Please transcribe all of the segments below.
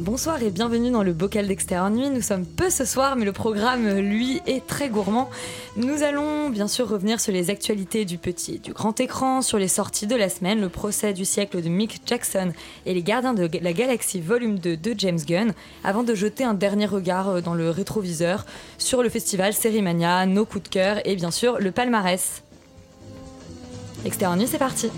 Bonsoir et bienvenue dans le bocal d'extérieur nuit. Nous sommes peu ce soir, mais le programme, lui, est très gourmand. Nous allons bien sûr revenir sur les actualités du petit et du grand écran, sur les sorties de la semaine, le procès du siècle de Mick Jackson et les gardiens de la galaxie volume 2 de James Gunn, avant de jeter un dernier regard euh, dans le rétroviseur sur le festival Sérimania, nos coups de cœur et bien sûr le palmarès. Extérieur nuit, c'est parti.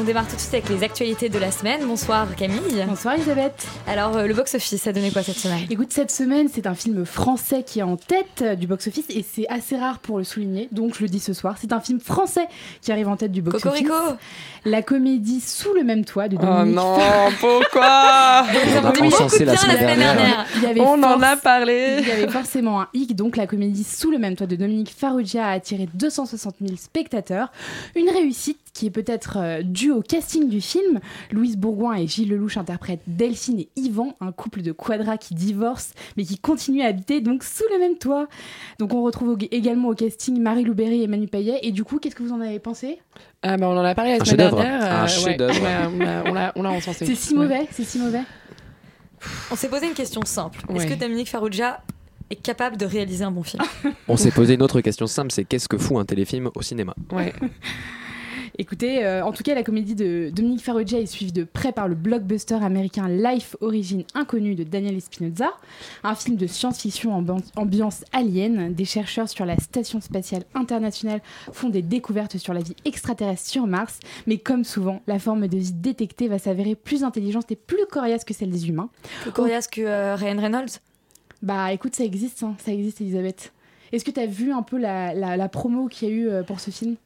On démarre tout de suite avec les actualités de la semaine. Bonsoir Camille. Bonsoir Elisabeth. Alors euh, le box-office, ça a donné quoi cette semaine? Écoute, cette semaine, c'est un film français qui est en tête euh, du box-office et c'est assez rare pour le souligner, donc je le dis ce soir. C'est un film français qui arrive en tête du box-office. Cocorico La comédie Sous le même toit de Oh Dominique non, pourquoi? On a encensé la semaine dernière. Il y avait On en a parlé. Il y avait forcément un hic, donc la comédie Sous le même toit de Dominique Farrugia a attiré 260 000 spectateurs. Une réussite qui est peut-être euh, due au casting du film. Louise Bourgoin et Gilles Lelouch interprètent Delphine et Yvan, un couple de quadras qui divorcent mais qui continuent à habiter donc sous le même toit. Donc on retrouve également au casting Marie Louberry et Manu Payet. Et du coup, qu'est-ce que vous en avez pensé? Ah bah on en a parlé la Un semaine dernière. Un ouais, chef-d'œuvre. on l'a- on l'a- encensé. C'est si mauvais, c'est si mauvais. On s'est posé une question simple. Est-ce que Dominique Farrugia est capable de réaliser un bon film? On s'est posé une autre question simple, c'est qu'est-ce que fout un téléfilm au cinéma? Ouais. Écoutez, euh, en tout cas, la comédie de Dominique Farrugia est suivie de près par le blockbuster américain Life Origin Inconnu de Daniel Espinoza, un film de science-fiction en ambi- ambiance alien. Des chercheurs sur la Station spatiale internationale font des découvertes sur la vie extraterrestre sur Mars, mais comme souvent, la forme de vie détectée va s'avérer plus intelligente et plus coriace que celle des humains. Plus coriace que euh, Ryan Reynolds? Bah écoute, ça existe, hein, ça existe, Elisabeth. Est-ce que tu as vu un peu la, la- la promo qu'il y a eu euh, pour ce film?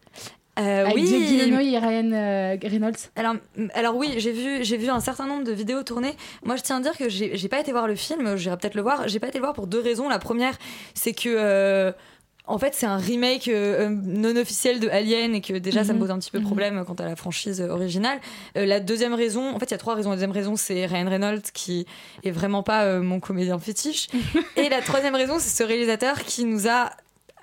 Euh, Avec Oui et Ryan euh, Reynolds alors, alors oui, j'ai vu, j'ai vu un certain nombre de vidéos tournées. Moi, je tiens à dire que j'ai j'ai pas été voir le film. J'irai peut-être le voir. J'ai pas été le voir pour deux raisons. La première, c'est que euh, en fait, c'est un remake euh, non officiel de Alien et que déjà, ça me Mhm. pose un petit peu Mhm. problème quant à la franchise originale. Euh, la deuxième raison, en fait, il y a trois raisons. La deuxième raison, c'est Ryan Reynolds qui est vraiment pas euh, mon comédien fétiche. et la troisième raison, c'est ce réalisateur qui nous a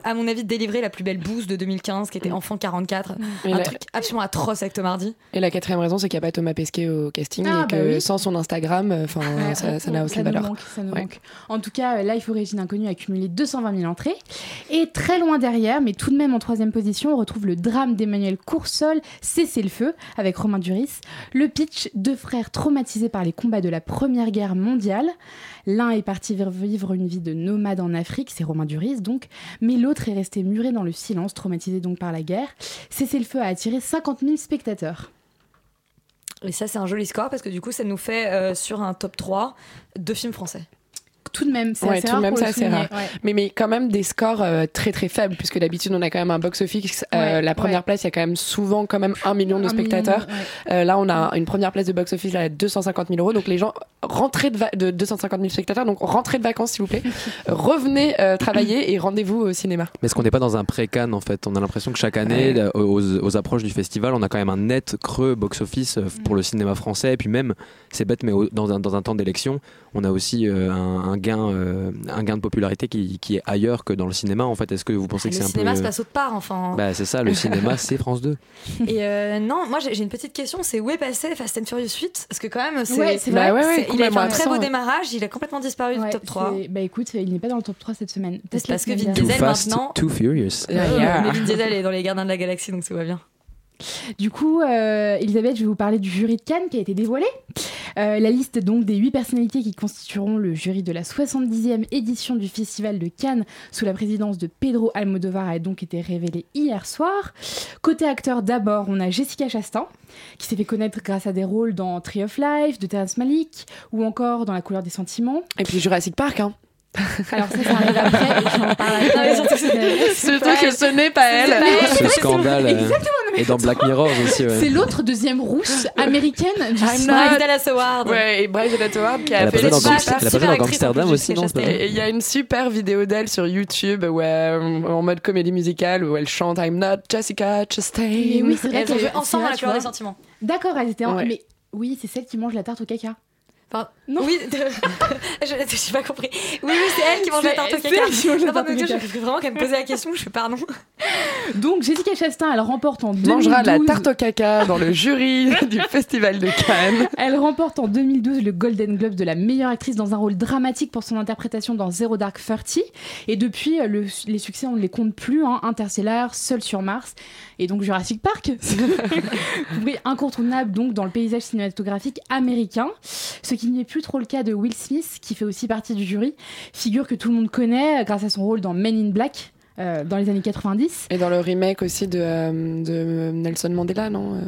à mon avis, délivré la plus belle bouse de 2015, qui était Enfant 44. Et un la- truc absolument atroce avec Tom Hardy. Et la quatrième raison, c'est qu'il n'y a pas Thomas Pesquet au casting Ah, et que bah oui. sans son Instagram, euh, enfin, Ouais, ça ça n'a aucune valeur. manque, ça nous Ouais. manque. En tout cas, Life Origin Inconnu a cumulé 220 000 entrées. Et très loin derrière, mais tout de même en troisième position, on retrouve le drame d'Emmanuel Coursol, Cessez le feu, avec Romain Duris. Le pitch, deux frères traumatisés par les combats de la Première Guerre mondiale. L'un est parti vivre une vie de nomade en Afrique, c'est Romain Duris donc, mais l'autre est resté muré dans le silence, traumatisé donc par la guerre. Cessez le feu a attiré 50 000 spectateurs. Et ça, c'est un joli score parce que du coup, ça nous fait euh, sur un top 3 deux films français. Tout de même, c'est Ouais, assez tout de rare même, pour c'est le assez rare. Ouais. Mais, mais quand même des scores euh, très très faibles, puisque d'habitude on a quand même un box-office. euh, Ouais, la première ouais. place, il y a quand même souvent quand même un million de Un spectateurs. million, ouais. Euh, là, on a une première place de box-office à 250 000 euros. Donc les gens rentrée de, va- de 250 000 spectateurs, donc rentrée de vacances s'il vous plaît. Revenez euh, travailler et rendez-vous au cinéma. Mais est-ce qu'on n'est pas dans un pré-can en fait? On a l'impression que chaque année, aux, aux approches du festival, on a quand même un net creux box-office euh, pour le cinéma français. Et puis même, c'est bête, mais au- dans un, dans un temps d'élection, on a aussi euh, un, un gain, euh, un gain de popularité qui, qui est ailleurs que dans le cinéma. En fait, est-ce que vous pensez Le que c'est un cinéma peu se passe autre part, enfin. Bah, c'est ça, le cinéma, c'est France 2. Et euh, non, moi j'ai une petite question, c'est où est passé Fast and Furious 8 Parce que quand même, c'est Ouais. Bah ouais, ouais, c'est- il a fait un très beau démarrage, il a complètement disparu du top 3. c'est- Bah écoute, il n'est pas dans le top 3 cette semaine. Peut-être parce que Vin Diesel maintenant. too furious. Yeah, Euh, yeah. Mais Vin Diesel est dans les Gardiens de la Galaxie, donc tout va bien. Du coup, euh, Elisabeth, je vais vous parler du jury de Cannes qui a été dévoilé. Euh, la liste donc des huit personnalités qui constitueront le jury de la 70e édition du Festival de Cannes sous la présidence de Pedro Almodovar a donc été révélée hier soir. Côté acteur, d'abord, on a Jessica Chastain, qui s'est fait connaître grâce à des rôles dans Tree of Life de Terrence Malick ou encore dans La couleur des sentiments. Et puis Jurassic Park, hein. Alors ça, ça arrive après et j'en parle après. Surtout que ce n'est pas elle. Ce scandale. euh, Exactement, et dans Black Mirror aussi. ouais. C'est l'autre deuxième rousse américaine du I'm cinéma. not- Bryce Dallas Howard. Ouais, et Bryce Dallas Howard qui Elle a a fait dans, super- elle Amsterdam aussi, non il y a une super vidéo d'elle sur YouTube où elle- en mode comédie musicale où elle chante I'm not Jessica Chastain. Mais oui, c'est vrai elles ont qu'elle- joué ensemble à la des sentiments. D'accord, elle était en... Ouais. Mais oui, c'est celle qui mange la tarte au caca. Enfin, Non. Oui, de- je j'ai pas compris. Oui, oui, c'est elle qui mange la C'est- tarte au c'est caca. elle qui mange la je vraiment qu'elle me posait la question, je fais pardon. Donc Jessica Chastain, elle remporte en 2012... Mangera la tarte au caca dans le jury du festival de Cannes. Elle remporte en 2012 le Golden Globe de la meilleure actrice dans un rôle dramatique pour son interprétation dans Zero Dark Thirty. Et depuis, euh, le- les succès, on ne les compte plus. Hein. Interstellar, Seul sur Mars et donc Jurassic Park. Incontournable donc dans le paysage cinématographique américain. Ce qui n'est plus trop le cas de Will Smith, qui fait aussi partie du jury. Figure que tout le monde connaît grâce à son rôle dans Men in Black. euh, dans les années 90. Et dans le remake aussi de, euh, de Nelson Mandela, non euh?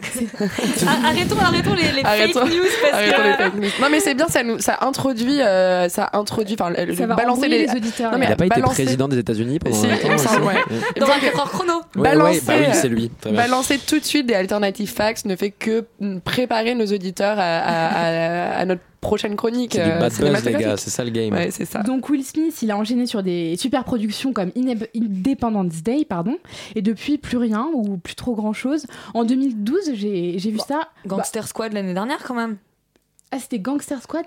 arrêtons, arrêtons les, les Arrêtons. fake news parce Arrêtons que. les fake news. Non mais c'est bien, ça nous, ça introduit, euh, ça introduit, enfin, le- Ça va balancer les, les auditeurs. Non, mais Il n'a pas été président des États-Unis pendant Si, un temps ouais. Ouais. Dans 24 heures chrono. Ouais, Balancer, ouais, bah oui, c'est lui. Très bien. Balancer tout de suite des alternatives facts ne fait que préparer nos auditeurs à, à- à- à notre prochaine chronique. C'est du euh, bad buzz, les cinématographique. gars, c'est ça le game. Ouais, c'est ça. Donc Will Smith, il a enchaîné sur des super productions comme Independence Day, pardon, et depuis plus rien ou plus trop grand chose. En 2012, j'ai j'ai vu Bon, ça. Gangster Squad l'année dernière quand même. Ah, c'était Gangster Squad?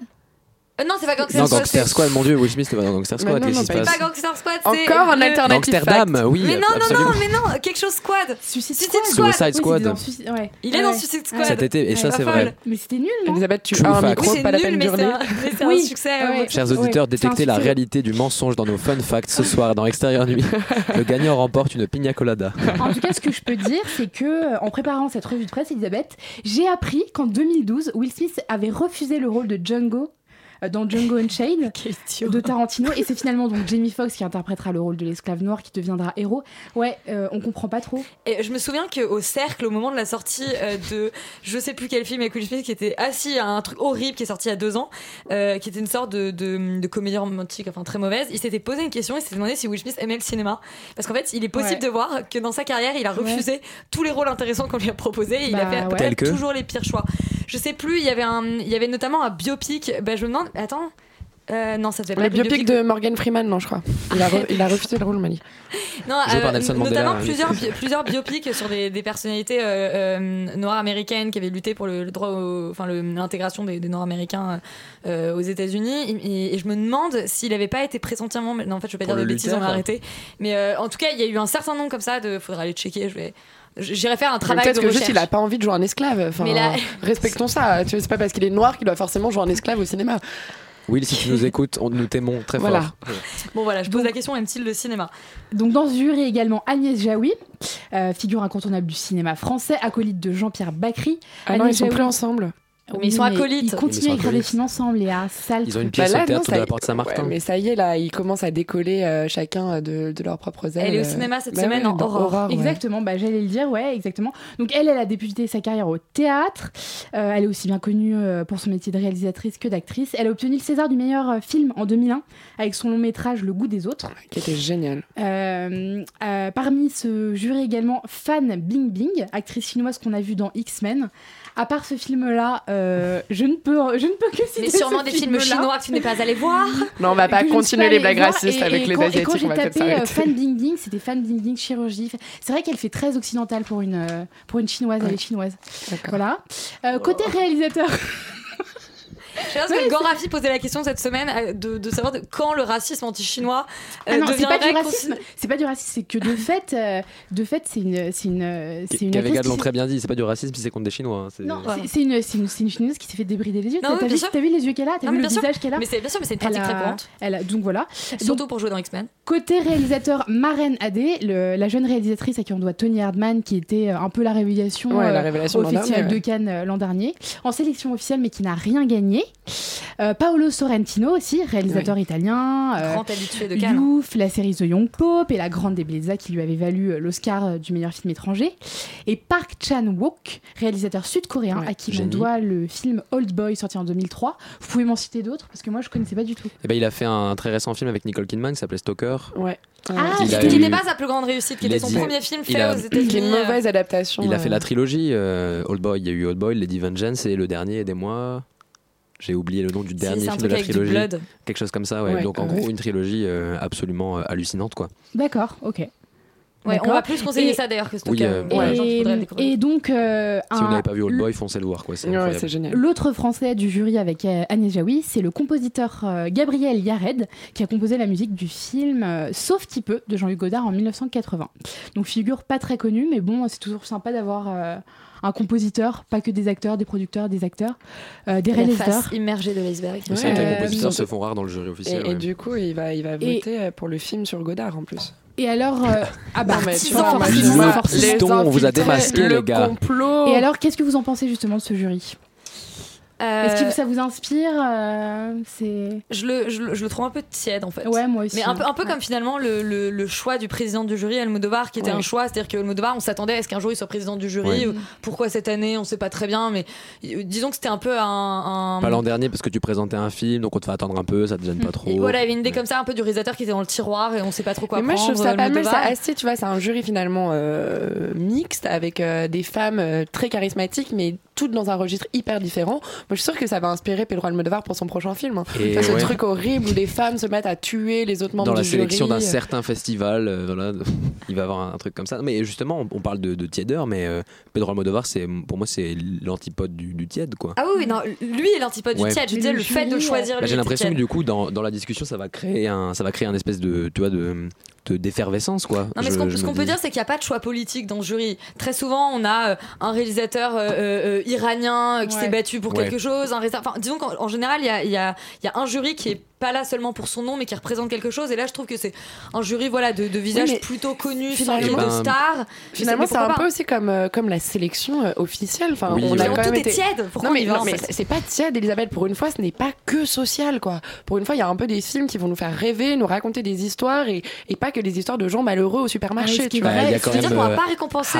Euh, non, c'est pas Gangster Non, Squad. Gangster c'est- Squad, mon dieu, Will Smith, c'était pas dans Gangster Squad, non, qu'est-ce non, qui se pas- passe C'est pas Gangster Squad, c'est. Encore un alternative Amsterdam, oui, Mais non, non, non, mais non, quelque chose Squad. Suicide Squad. Suicide Squad. Il est dans. Suicide Squad. Cet été, et ça, c'est vrai. Mais c'était nul, non Elisabeth, tu as un micro, c'est pas la nul, peine c'est un, mais c'est Oui. un succès. Ouais. ouais. Chers auditeurs, c'est détectez la réalité du mensonge dans nos fun facts ce soir dans Extérieur Nuit. Le gagnant remporte une pina colada. En tout cas, ce que je peux dire, c'est que euh, en préparant cette revue de presse, Elisabeth, j'ai appris qu'en 2012, Will Smith avait refusé le rôle de Django euh, dans Django Unchained de Tarantino et c'est finalement donc Jamie Foxx qui interprétera le rôle de l'esclave noir qui deviendra héros. Ouais, euh, on comprend pas trop. Et je me souviens qu'au cercle, au moment de la sortie euh, de je sais plus quel film avec Will Smith qui était assis à un truc horrible qui est sorti il y a deux ans, euh, qui était une sorte de, de, de comédie romantique, enfin très mauvaise, il s'était posé une question, il s'était demandé si Will Smith aimait le cinéma. Parce qu'en fait, il est possible Ouais. de voir que dans sa carrière, il a refusé tous les rôles intéressants qu'on lui a proposés et il a Bah, fait ouais. peut-être Tel que toujours les pires choix. Je sais plus, il y avait, un, il y avait notamment un biopic, bah, je me demande, attends. Euh, non, ça devait pas Le biopic de Morgan Freeman, non, je crois. Il a, re- il a refusé le rôle, Mali. Non, euh, Nelson Mandela, notamment plusieurs, bi- plusieurs biopics sur des, des personnalités euh, euh, noires américaines qui avaient lutté pour le, le droit, au- enfin l'intégration des, des Noirs américains euh, aux États-Unis. Et, et je me demande s'il n'avait pas été présentement, non en fait je vais pas Pour dire de le bêtises, on Luther. arrêté. Mais euh, en tout cas, il y a eu un certain nombre comme ça. De, faudra aller checker. Je vais, j'irai faire un travail Peut-être de que recherche. juste il a pas envie de jouer un esclave. Enfin, Mais là- respectons ça. Tu vois, c'est pas parce qu'il est noir qu'il doit forcément jouer un esclave au cinéma. Will, si tu nous écoutes, on, nous t'aimons très Voilà. fort. Bon voilà, je pose la question aime-t-il le cinéma Donc dans ce jury également Agnès Jaoui, euh, figure incontournable du cinéma français, acolyte de Jean-Pierre Bacry. Ah non, ils sont plus ensemble. Mais ils sont acolytes. Ils continuent à écrire des films ensemble, Léa. Sale Ils ont une pièce Bah là, au théâtre non, de ça la Porte Saint-Martin. Ouais, mais ça y est, là, ils commencent à décoller euh, chacun euh, de, de leurs propres ailes. Elle est au euh. cinéma cette Bah semaine ouais, en Aurore. ouais. Exactement, bah, j'allais le dire, ouais, exactement. Donc elle, elle a débuté sa carrière au théâtre. Euh, elle est aussi bien connue euh, pour son métier de réalisatrice que d'actrice. Elle a obtenu le César du meilleur euh, film en 2001 avec son long métrage Le goût des autres. Qui était génial. Euh, euh, parmi ce jury également Fan Bing Bing, actrice chinoise qu'on a vue dans X-Men. À part ce film-là, euh, je ne peux, je ne peux que citer Mais sûrement ce des films chinois que tu n'es pas allé voir. Non, on va pas continuer les blagues racistes Et- avec et les quand- Et Asiatiques, quand on j'ai tapé euh. Fan Ding Ding, c'était Fan Ding Ding chirurgie. C'est vrai qu'elle fait très occidentale pour une, euh, pour une chinoise, elle est chinoise. Voilà. Euh, côté réalisateur. Je pense que Gorafi posait la question cette semaine euh, de, de savoir de quand le racisme anti-chinois euh, Ah non, c'est pas du racisme. C'est pas du racisme, c'est que de fait, euh, de fait, c'est une, c'est une, c'est une l'ont très bien dit, c'est pas du racisme, c'est contre des Chinois. hein, c'est- Non, c'est- c'est une, c'est une, c'est une chinoise qui s'est fait débrider les yeux. Non, T'as oui, vu, vu les yeux qu'elle a T'as Non, vu le visage qu'elle a Mais c'est bien sûr, mais c'est une Elle pratique a- très courante. Elle a- donc voilà. Surtout pour jouer dans X-Men. Côté réalisateur, Maren Adé, le- la jeune réalisatrice à qui on doit Tony Hardman, qui était euh, un peu la révélation, Ouais, la révélation au Festival de. Cannes l'an dernier, en sélection officielle mais qui n'a rien gagné. Euh, Paolo Sorrentino aussi, réalisateur italien. euh, Grand habitué de Cannes. La série The Young Pope et La Grande Bellezza qui lui avait valu euh, l'Oscar du meilleur film étranger. Et Park Chan-wook, réalisateur sud-coréen Ouais, à qui on génie. doit le film Old Boy sorti en 2003. Vous pouvez m'en citer d'autres parce que moi je connaissais pas du tout. Eh ben, il a fait un très récent film avec Nicole Kidman qui s'appelait Stalker. Ouais. Ah, Qui eu- n'était pas sa plus grande réussite, qui était son dit- premier film il fait a- aux États-Unis. Qui est une mauvaise adaptation. Il a fait la trilogie euh, Old Boy. Il y a eu Old Boy, Lady Vengeance et le dernier, aidez-moi. J'ai oublié le nom du dernier film de la trilogie. blood. Quelque chose comme ça, ouais. Ouais, Donc en gros, une trilogie euh, absolument euh, hallucinante, quoi. D'accord, ok. Ouais, on va plus conseiller Et- ça d'ailleurs que Oui, euh, qui le Et, donc, euh, Si vous n'avez pas vu Old Boy, foncez le voir, quoi. C'est Ouais, génial. L'autre français du jury avec euh, Agnès Jaoui, c'est le compositeur euh, Gabriel Yared, qui a composé la musique du film euh, Sauf petit peu de Jean-Luc Godard en 1980. Donc figure pas très connue, mais bon, c'est toujours sympa d'avoir euh, un compositeur, pas que des acteurs, des producteurs, des acteurs, euh, des réalisateurs. immergée de l'iceberg. Mais C'est vrai que les Euh, compositeurs se ont- font rares dans le jury officiel. Et, et ouais. du coup, il va, il va Et- voter euh, pour le film sur Godard en plus. Et alors, euh, ah bah, forcément, forcément, on vous a démasqué, le les gars. complot. Et alors, qu'est-ce que vous en pensez justement de ce jury? Euh, Est-ce que ça vous inspire euh, C'est je, le, je, le, je le trouve un peu tiède en fait. ouais, moi aussi. Mais un peu, un peu Ouais. comme finalement le, le, le choix du président du jury, Almodovar, qui était Ouais. un choix. C'est-à-dire que Almodovar, on s'attendait à ce qu'un jour il soit président du jury. Ouais. Pourquoi cette année On sait pas très bien, mais euh, disons que c'était un peu un. un- Pas l'an dernier parce que tu présentais un film, donc on te fait attendre un peu, ça te gêne pas trop. Et voilà, il y avait une idée comme ça, un peu du réalisateur qui était dans le tiroir et on sait pas trop quoi Mais moi, je trouve ça pas mal. Almodovar. C'est assez, tu vois, c'est un jury finalement euh, mixte avec euh, des femmes euh, très charismatiques, mais toutes dans un registre hyper différent. Moi, je suis sûre que ça va inspirer Pedro Almodovar pour son prochain film. hein. Et Enfin, ce ouais. truc horrible où les femmes se mettent à tuer les autres membres dans la du sélection d'un certain festival, euh, voilà, il va y avoir un, truc comme ça. Mais justement, on, on parle de, de tièdeur, mais euh, Pedro Almodovar, c'est pour moi c'est l'antipode du, du tiède, quoi. Ah oui, non, lui est l'antipode Ouais. du tiède. Je disais, le fait de choisir lui J'ai l'impression que du coup, dans, dans la discussion, ça va créer un, ça va créer un espèce de, tu vois, de- d'effervescence, quoi. Non, mais Je- ce qu'on peut dire, c'est qu'il n'y a pas de choix politique dans le jury. Très souvent, on a euh, un réalisateur euh, euh, iranien euh, qui Ouais. s'est battu pour Ouais. quelque chose. Un réalisateur- enfin, disons qu'en en général, il y a, y a un jury qui est pas là seulement pour son nom, mais qui représente quelque chose. Et là, je trouve que c'est un jury voilà, de, de visages plutôt connus, sans de Ben, stars. Finalement, c'est un peu aussi comme, euh, comme la sélection euh, officielle. Enfin, Oui, on a quand tout même est été... tiède. Pourquoi non on mais, non, mais c'est pas tiède, Elisabeth. Pour une fois, ce n'est pas que social, quoi. Pour une fois, il y a un peu des films qui vont nous faire rêver, nous raconter des histoires et, et pas que des histoires de gens malheureux au Ah supermarché, ce qui tu est vois. Bah, C'est-à-dire qu'on va euh, pas récompenser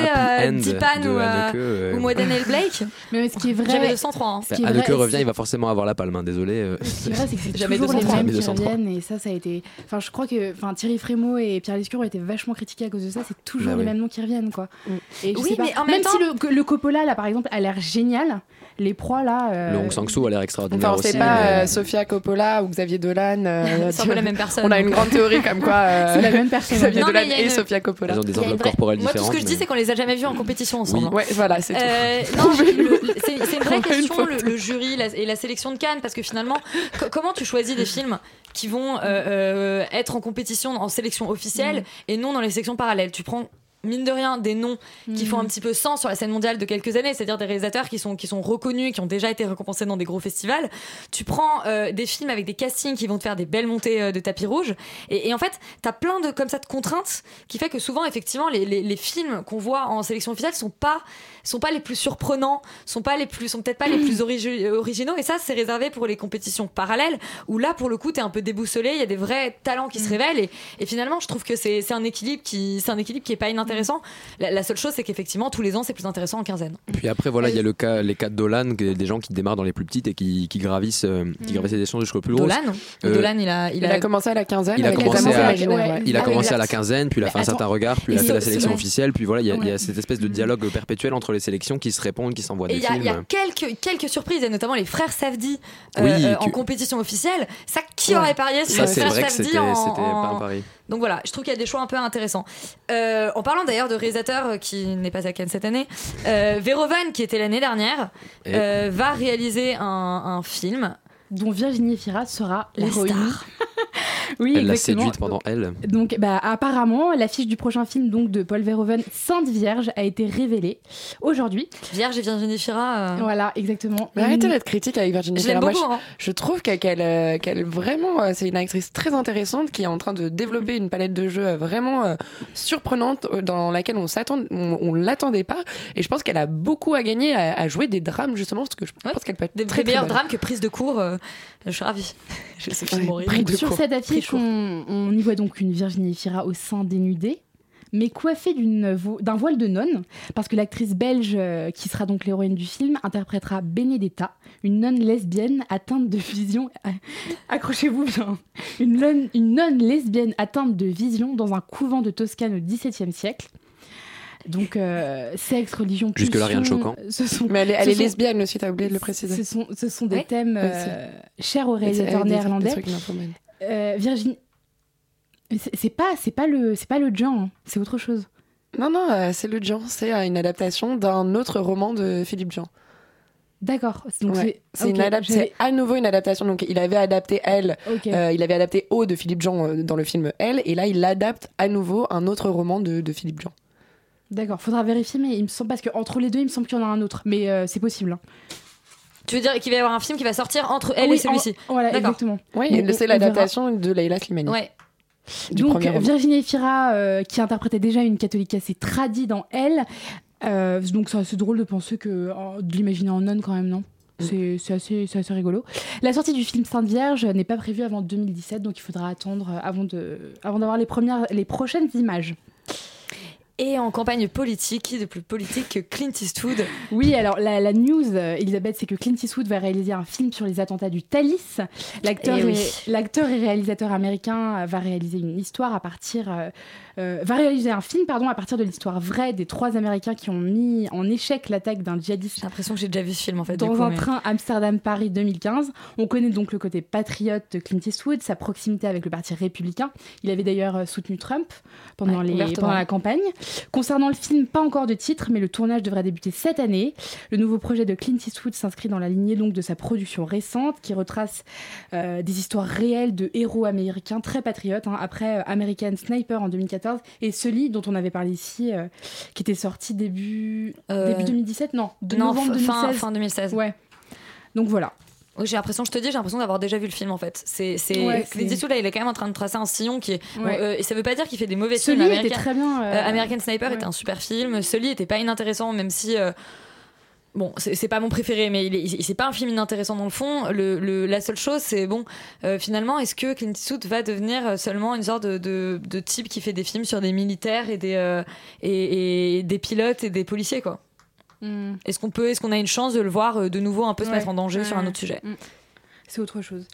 Dipan ou, ou Moeden El Blake. Mais ce qui est vrai, Jamais 203. hein. ce qui est Haneke vrai, revient, il va forcément avoir la palme. hein, désolé. Ce qui est vrai, c'est que c'est Jamais toujours les 203. mêmes qui 203. reviennent et ça, ça a été. Enfin, je crois que, enfin, Thierry Frémaux et Pierre Lescure ont été vachement critiqués à cause de ça. C'est toujours Bah les oui. mêmes noms qui reviennent, quoi. Mm. Et je Oui, sais pas, mais en même si le, le Coppola là, par exemple, a l'air génial, les proies là. euh, Le Hong Sang-soo a l'air extraordinaire Enfin, on sait pas mais- euh, Sofia Coppola ou Xavier Dolan. euh, C'est un peu la même personne. On a une grande théorie comme quoi euh, C'est la même personne. Xavier Non, Dolan et une- Sofia Coppola. Ils ont des enveloppes vraie- corporelles Moi, tout ce différentes. que je dis, c'est qu'on les a jamais vus en compétition ensemble. Ouais, voilà, c'est. Euh, c'est une vraie question, le, jury la- et la sélection de Cannes, parce que finalement, co- comment tu choisis des films qui vont euh, euh, être en compétition en sélection officielle et non dans les sélections parallèles? Tu prends mine de rien des noms qui font un petit peu sens sur la scène mondiale de quelques années, c'est-à-dire des réalisateurs qui sont, qui sont reconnus, qui ont déjà été récompensés dans des gros festivals. Tu prends euh, des films avec des castings qui vont te faire des belles montées euh, de tapis rouge. Et, et en fait, tu as plein de, comme ça, de contraintes qui fait que souvent, effectivement, les, les, les films qu'on voit en sélection officielle sont pas, sont pas les plus surprenants, sont pas les plus, sont peut-être pas les plus origi- originaux. Et ça, c'est réservé pour les compétitions parallèles où là, pour le coup, tu es un peu déboussolé. Il y a des vrais talents qui se révèlent. Et, et finalement, je trouve que c'est c'est un équilibre qui, c'est un équilibre qui est pas inintéressant intéressant. La, la seule chose, c'est qu'effectivement, tous les ans, c'est plus intéressant en quinzaine. Puis après, voilà, il y a le cas, les cas de Dolan, des gens qui démarrent dans les plus petites et qui, qui gravissent, euh, qui Mm. gravissent les échelons jusqu'au plus gros. Dolan, Euh, Dolan, il a, il Il a commencé à la quinzaine. il a commencé à, ouais. il a Ah, commencé à la quinzaine, puis il a fait un certain regard, puis il a fait la sélection officielle, puis voilà, il y, a- il y a Ouais. cette espèce de dialogue perpétuel entre les sélections qui se répondent, qui s'envoient des a- il films. y a quelques, quelques surprises, et notamment les frères Savdi euh, Oui, euh, en compétition officielle. Ça, qui Ouais. aurait parié sur Ça, les c'est frères vrai que Safdie c'était- en- c'était pas un pari. Donc voilà, je trouve qu'il y a des choix un peu intéressants. Euh, en parlant d'ailleurs de réalisateur euh, qui n'est pas à Cannes cette année, euh, Verhoeven, qui était l'année dernière, euh, va réaliser un, un film dont Virginie Fira sera La l'héroïne. oui, Elle l'a séduite pendant elle. Donc, bah, apparemment, l'affiche du prochain film donc de Paul Verhoeven, Sainte Vierge, a été révélée aujourd'hui. Vierge et Virginie Fira. Voilà, exactement. Mais arrêtez d'être critique avec Virginie Je l'aime Fira. Moi, beaucoup, je, hein. je trouve qu'elle, euh, qu'elle vraiment, euh, c'est une actrice très intéressante qui est en train de développer une palette de jeux euh, vraiment euh, surprenante euh, dans laquelle on s'attend, on, on l'attendait pas. Et je pense qu'elle a beaucoup à gagner à, à jouer des drames justement parce que je pense qu'elle peut être Des, très, des meilleurs drames que prise de cours. euh, je suis ravie. Je sais cette affiche, on, on y voit donc une Virginie Fira au sein dénudé, mais coiffée d'une vo- d'un voile de nonne, parce que l'actrice belge, euh, qui sera donc l'héroïne du film, interprétera Benedetta, une nonne lesbienne atteinte de vision. Accrochez-vous bien. Une nonne, une nonne lesbienne atteinte de vision dans un couvent de Toscane au XVIIe siècle. Donc, euh, sexe, religion, Jusque-là, rien de choquant. Ce sont, Mais elle, est- elle ce est sont- lesbienne aussi, t'as oublié de le préciser. Ce sont, ce sont des Ouais. thèmes euh, chers aux réalisateurs néerlandais. Euh, Virginie, c'est pas, c'est pas le, c'est pas le Jean, hein. c'est autre chose. Non, non, euh, c'est le Jean. C'est euh, une adaptation d'un autre roman de Philippe Jean. D'accord. Donc Ouais. c'est c'est à nouveau une adaptation. Donc il avait adapté Elle, euh, il avait adapté O de Philippe Jean euh, dans le film Elle, et là il adapte à nouveau un autre roman de, de Philippe Jean. D'accord, faudra vérifier, mais il me semble parce que entre les deux, il me semble qu'il y en a un autre, mais euh, c'est possible. hein. Tu veux dire qu'il va y avoir un film qui va sortir entre elle Oui, et celui-ci en- voilà, exactement. Oui, c'est on l'adaptation de Leila Slimani. Ouais. Du Donc. Virginie Fira, euh, qui interprétait déjà une catholique assez tradie dans Elle, euh, donc c'est assez drôle de penser que oh, de l'imaginer en nonne quand même, non? C'est c'est assez, c'est assez rigolo. La sortie du film Sainte Vierge n'est pas prévue avant 2017, donc il faudra attendre euh, avant de, avant d'avoir les premières, les prochaines images. Et en campagne politique, qui de plus politique que Clint Eastwood Oui, alors la, la news, euh, Elisabeth, c'est que Clint Eastwood va réaliser un film sur les attentats du Thalys. L'acteur Eh et, oui. l'acteur et réalisateur américain euh, va réaliser une histoire à partir, euh, euh, va réaliser un film pardon à partir de l'histoire vraie des trois Américains qui ont mis en échec l'attaque d'un djihadiste. J'ai l'impression que j'ai déjà vu ce film en fait. du Dans coup, un mais- train Amsterdam-Paris 2015. On connaît donc le côté patriote de Clint Eastwood, sa proximité avec le parti républicain. Il avait d'ailleurs soutenu Trump pendant, Ouais, les, ouvertement. pendant la campagne. Concernant le film, pas encore de titre, mais le tournage devrait débuter cette année. Le nouveau projet de Clint Eastwood s'inscrit dans la lignée donc de sa production récente, qui retrace euh, des histoires réelles de héros américains très patriotes. hein, après euh, American Sniper en 2014 et Sully dont on avait parlé ici, euh, qui était sorti début, début 2017, non, de non, novembre fin- 2016. fin 2016. Ouais. Donc voilà. Oui, j'ai l'impression, je te dis, j'ai l'impression d'avoir déjà vu le film en fait. C'est, c'est... Ouais, Clint c'est- Eastwood là, il est quand même en train de tracer un sillon qui est. bon, Ouais. euh, et ça veut pas dire qu'il fait des mauvais films. était américains. très bien, euh, Euh, American Sniper ouais. était un super film. Sully était pas inintéressant, même si. euh, Bon, c'est pas mon préféré, mais il est- il- c'est pas un film inintéressant dans le fond. Le, le- la seule chose, c'est bon, euh, finalement, est-ce que Clint Eastwood va devenir euh, seulement une sorte de, de, de type qui fait des films sur des militaires et des, euh, et, et des pilotes et des policiers, quoi? Hmm. Est-ce qu'on peut, est-ce qu'on a une chance de le voir euh, de nouveau un peu se mettre en danger sur un autre sujet? Mm. C'est autre chose.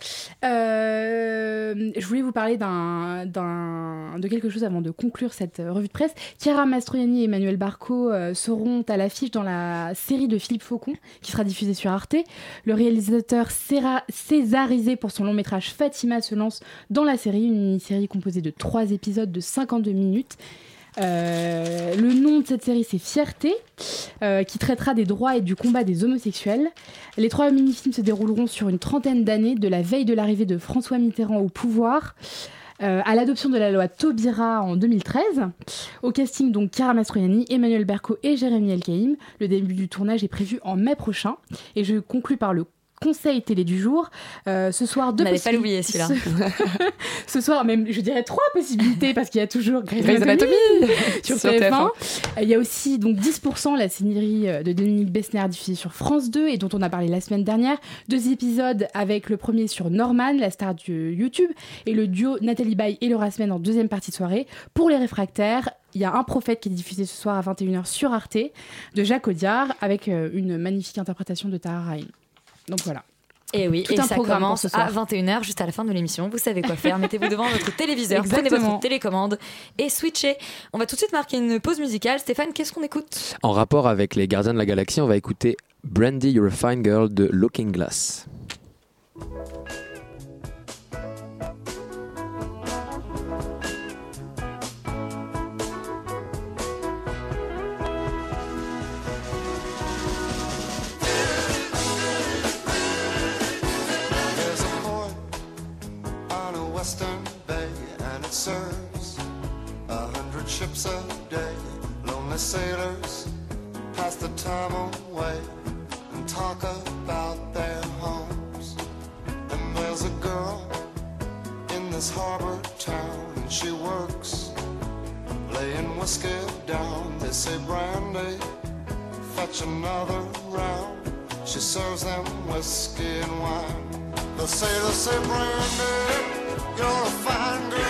Euh, je voulais vous parler d'un, de quelque chose avant de conclure cette euh, revue de presse. Chiara Mastroianni et Emmanuel Barco seront à l'affiche dans la série de Philippe Faucon qui sera diffusée sur Arte. Le réalisateur Céra- césarisé pour son long métrage Fatima se lance dans la série, une mini-série composée de trois épisodes de 52 minutes. Euh, le nom de cette série, c'est Fierté, euh, qui traitera des droits et du combat des homosexuels. Les trois mini-films se dérouleront sur une trentaine d'années, de la veille de l'arrivée de François Mitterrand au pouvoir. euh, à l'adoption de la loi Taubira en 2013. Au casting, donc, Chiara Mastroianni, Emmanuel Berco et Jérémy Elkaïm. Le début du tournage est prévu en mai prochain. Et je conclus par le conseil télé du jour. Euh, ce soir, deux n'allait pas l'oublier, celui-là. Ce... ce soir, même, je dirais trois possibilités parce qu'il y a toujours Grey's Anatomy, sur, sur TF1. TF1. Euh, Il y a aussi donc 10% la série euh, de Dominique Bessner diffusée sur France 2 et dont on a parlé la semaine dernière. Deux épisodes avec le premier sur Norman, la star du YouTube, et le duo Nathalie Baye et Laura Semaine en deuxième partie de soirée. Pour les réfractaires, il y a un prophète qui est diffusé ce soir à 21h sur Arte de Jacques Audiard avec une magnifique interprétation de Tahar Rahim. Donc voilà. Et oui, Tout et un ça programme pour commence ce soir. à 21h, juste à la fin de l'émission. Vous savez quoi faire. Mettez-vous devant votre téléviseur, prenez votre télécommande et switchez. On va tout de suite marquer une pause musicale. Stéphane, qu'est-ce qu'on écoute? En rapport avec les Gardiens de la Galaxie, on va écouter Brandy You're a Fine Girl de Looking Glass. Another round. She serves them whiskey and wine. They The sailors say, Brandy, you're a fine girl.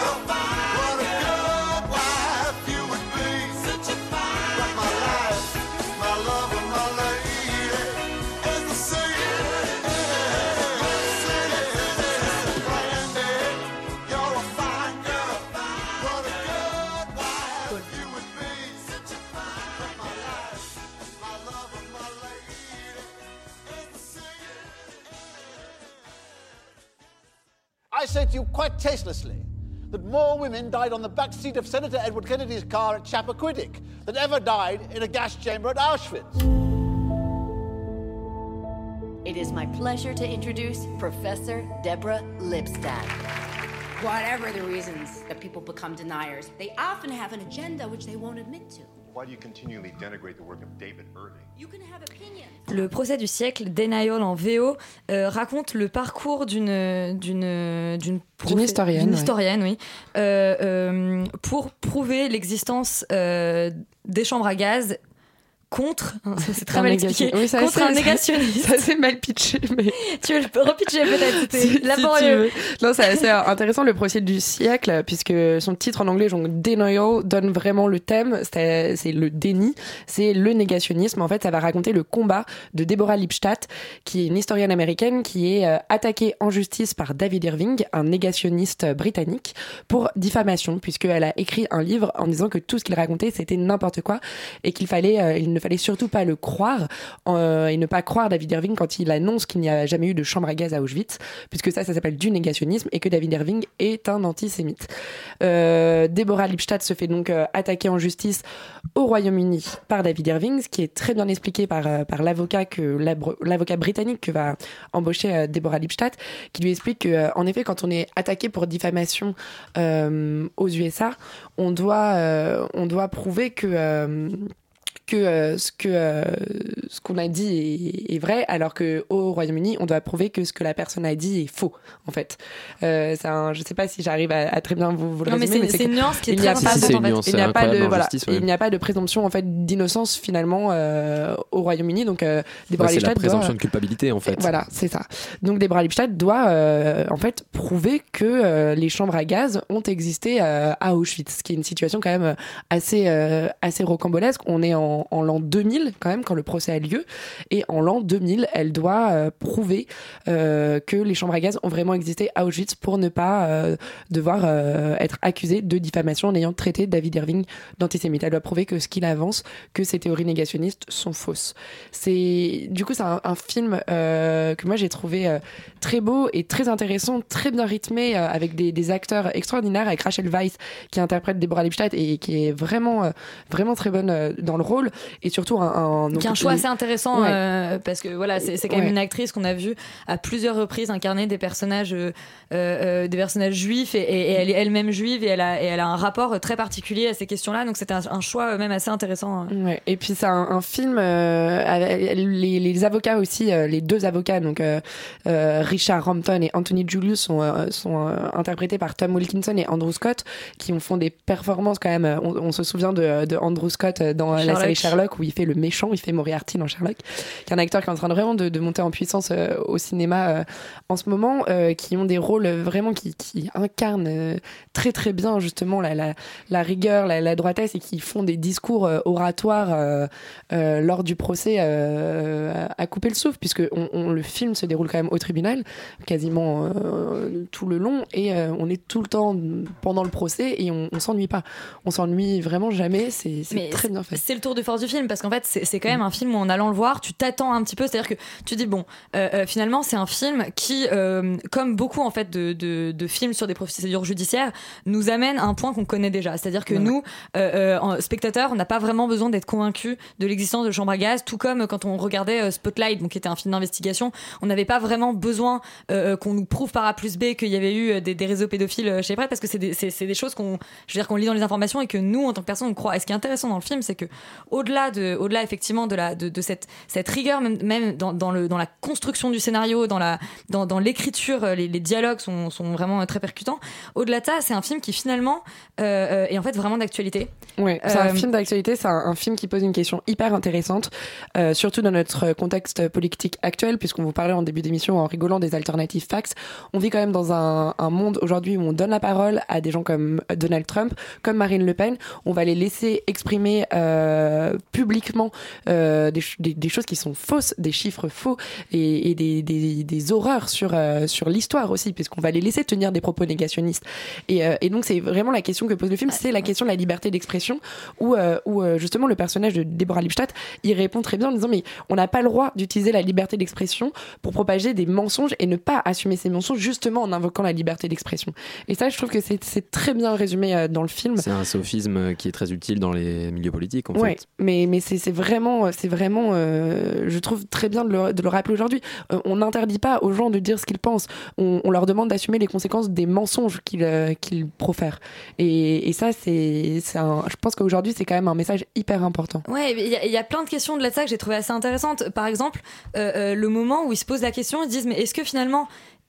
Tastelessly that more women died on the back seat of Senator Edward Kennedy's car at Chappaquiddick than ever died in a gas chamber at Auschwitz. It is my pleasure to introduce Professor Deborah Lipstadt. Whatever the reasons that people become deniers, they often have an agenda which they won't admit to. Why do you continually denigrate the work of David Irving? You can have opinions. Le procès du siècle, Denial en VO, euh, raconte le parcours d'une d'une d'une D'une historienne, d'une ouais. historienne, oui, euh, euh, pour prouver l'existence euh, des chambres à gaz contre, c'est très mal négation- expliqué, Oui, ça, contre un négationniste. Ça c'est mal pitché, mais. tu veux le repitcher peut-être Si- si laborieux. Non, c'est assez intéressant le procès du siècle, puisque son titre en anglais, donc Denial, donne vraiment le thème. C'est c'est le déni, c'est le négationnisme. En fait, ça va raconter le combat de Deborah Lipstadt, qui est une historienne américaine qui est euh, attaquée en justice par David Irving, un négationniste britannique, pour diffamation, puisqu'elle a écrit un livre en disant que tout ce qu'il racontait, c'était n'importe quoi et qu'il fallait, euh, il ne fallait surtout pas le croire euh, et ne pas croire David Irving quand il annonce qu'il n'y a jamais eu de chambre à gaz à Auschwitz, puisque ça, ça s'appelle du négationnisme et que David Irving est un antisémite. Euh, Deborah Lipstadt se fait donc euh, attaquer en justice au Royaume-Uni par David Irving, ce qui est très bien expliqué par, euh, par l'avocat que l'avocat britannique que va embaucher Deborah Lipstadt, qui lui explique que, en effet, quand on est attaqué pour diffamation aux USA, on doit, on doit prouver que que euh, ce que euh, ce qu'on a dit est, est vrai, alors que au Royaume-Uni, on doit prouver que ce que la personne a dit est faux, en fait. Euh, c'est un- je sais pas si j'arrive à, à très bien vous, vous le Non, mais résumer, c'est- une nuance qui est il très n'y a importante, il n'y a pas de voilà, justice, ouais. il n'y a pas de présomption en fait d'innocence finalement euh, au Royaume-Uni, donc euh, Deborah Ouais, c'est la doit- présomption de culpabilité en fait. voilà, c'est ça. Donc Deborah Lipstadt doit euh, en fait prouver que euh, les chambres à gaz ont existé euh, à Auschwitz, ce qui est une situation quand même assez euh, assez rocambolesque. On est en, en l'an 2000 quand même quand le procès a lieu, et en l'an 2000, elle doit euh, prouver euh, que les chambres à gaz ont vraiment existé à Auschwitz pour ne pas euh, devoir être accusée de diffamation en ayant traité David Irving d'antisémite. Elle doit prouver que ce qu'il avance, que ces théories négationnistes sont fausses. C'est du coup c'est un, film que moi j'ai trouvé très beau et très intéressant, très bien rythmé avec des, des acteurs extraordinaires, avec Rachel Weisz qui interprète Deborah Lipstadt et qui est vraiment vraiment très bonne dans le rôle et surtout un, un donc, un choix les- assez intéressant Ouais. euh, parce que voilà c'est quand même Ouais. une actrice qu'on a vue à plusieurs reprises incarner des personnages euh, euh, des personnages juifs et, et- et elle est elle-même juive et elle a et elle a un rapport très particulier à ces questions-là donc c'était un, un choix même assez intéressant Ouais. Et puis c'est un, un film avec les, les avocats aussi, les deux avocats, donc Richard Rampton et Anthony Julius sont, sont interprétés par Tom Wilkinson et Andrew Scott, qui ont font des performances quand même. On, on se souvient de, de Andrew Scott dans la Sherlock. Sherlock où il fait le méchant, il fait Moriarty dans Sherlock, qui est un acteur qui est en train de vraiment de, de monter en puissance euh, au cinéma euh, en ce moment, euh, qui ont des rôles vraiment qui, qui incarnent très très bien justement la, la, la rigueur, la, la droitesse et qui font des discours oratoires lors du procès à couper le souffle, puisque on, on- le film se déroule quand même au tribunal, quasiment tout le long, et on est tout le temps pendant le procès et on, on s'ennuie pas. On s'ennuie vraiment jamais, c'est très bien fait. C'est le tour de force du film parce qu'en fait c'est c'est quand même un film où en allant le voir tu t'attends un petit peu c'est-à-dire que tu dis bon euh, euh, finalement c'est un film qui euh, comme beaucoup en fait de, de, de films sur des procédures judiciaires nous amène à un point qu'on connaît déjà. C'est-à-dire que Ouais. nous euh, spectateurs on n'a pas vraiment besoin d'être convaincus de l'existence de chambre à gaz tout comme quand on regardait Spotlight donc qui était un film d'investigation on n'avait pas vraiment besoin qu'on nous prouve par A plus B qu'il y avait eu des, des réseaux pédophiles chez Prêtre parce que c'est des, c'est- c'est des choses qu'on je veux dire qu'on lit dans les informations et que nous en tant que personne on croit. Et ce qui est intéressant dans le film c'est que au-delà de au-delà effectivement de la de, de cette cette rigueur même, même dans, dans le dans la construction du scénario dans la dans, dans l'écriture euh, les, les dialogues sont, sont vraiment euh, très percutants au-delà de ça c'est un film qui finalement euh, est en fait vraiment d'actualité Ouais, c'est un film d'actualité, c'est un, un film qui pose une question hyper intéressante, euh, surtout dans notre contexte politique actuel, puisqu'on vous parlait en début d'émission en rigolant des alternatives facts. On vit quand même dans un, un monde aujourd'hui où on donne la parole à des gens comme Donald Trump, comme Marine Le Pen. On va les laisser exprimer euh, publiquement euh, des, ch- des, des choses qui sont fausses, des chiffres faux et, et des, des, des horreurs sur, euh, sur l'histoire aussi, puisqu'on va les laisser tenir des propos négationnistes. Et, euh, et donc c'est vraiment la question que pose le film, c'est la question de la liberté d'expression, où, euh, où euh, justement le personnage de Deborah Lipstadt, il répond très bien en disant mais on n'a pas le droit d'utiliser la liberté d'expression pour propager des mensonges et ne pas assumer ces mensonges justement en invoquant la liberté d'expression. Et ça, je trouve que c'est très bien résumé euh, dans le film. C'est un sophisme euh, qui est très utile dans les milieux politiques en Ouais, fait. Mais mais c'est c'est vraiment c'est vraiment euh, je trouve très bien de le, de le rappeler aujourd'hui. Euh, on n'interdit pas aux gens de dire ce qu'ils pensent. On, on leur demande d'assumer les conséquences des mensonges qu'ils euh, qu'ils profèrent. Et, et ça c'est je pense qu'aujourd'hui c'est quand même un message hyper important. Ouais, il y, a- il y a plein de questions de là de ça que j'ai trouvé assez intéressantes. Par exemple, le moment où ils se posent la question, ils se disent mais est-ce que finalement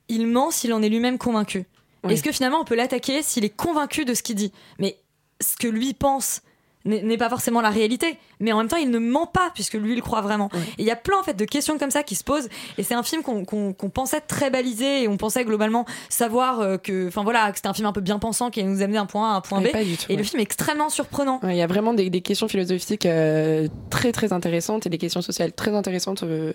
il ment s'il en est lui-même convaincu? Oui. Est-ce que finalement on peut l'attaquer s'il est convaincu de ce qu'il dit? Mais ce que lui pense n'est pas forcément la réalité, mais en même temps il ne ment pas puisque lui il croit vraiment. Et il y a plein en fait de questions comme ça qui se posent et c'est un film qu'on qu'on- qu'on pensait très balisé et on pensait globalement savoir euh, que, enfin voilà, que c'était un film un peu bien pensant qui allait nous amener d'un point A à un point B. pas du tout, et le film est extrêmement surprenant. Il y a vraiment des, des questions philosophiques euh, très très intéressantes et des questions sociales très intéressantes euh,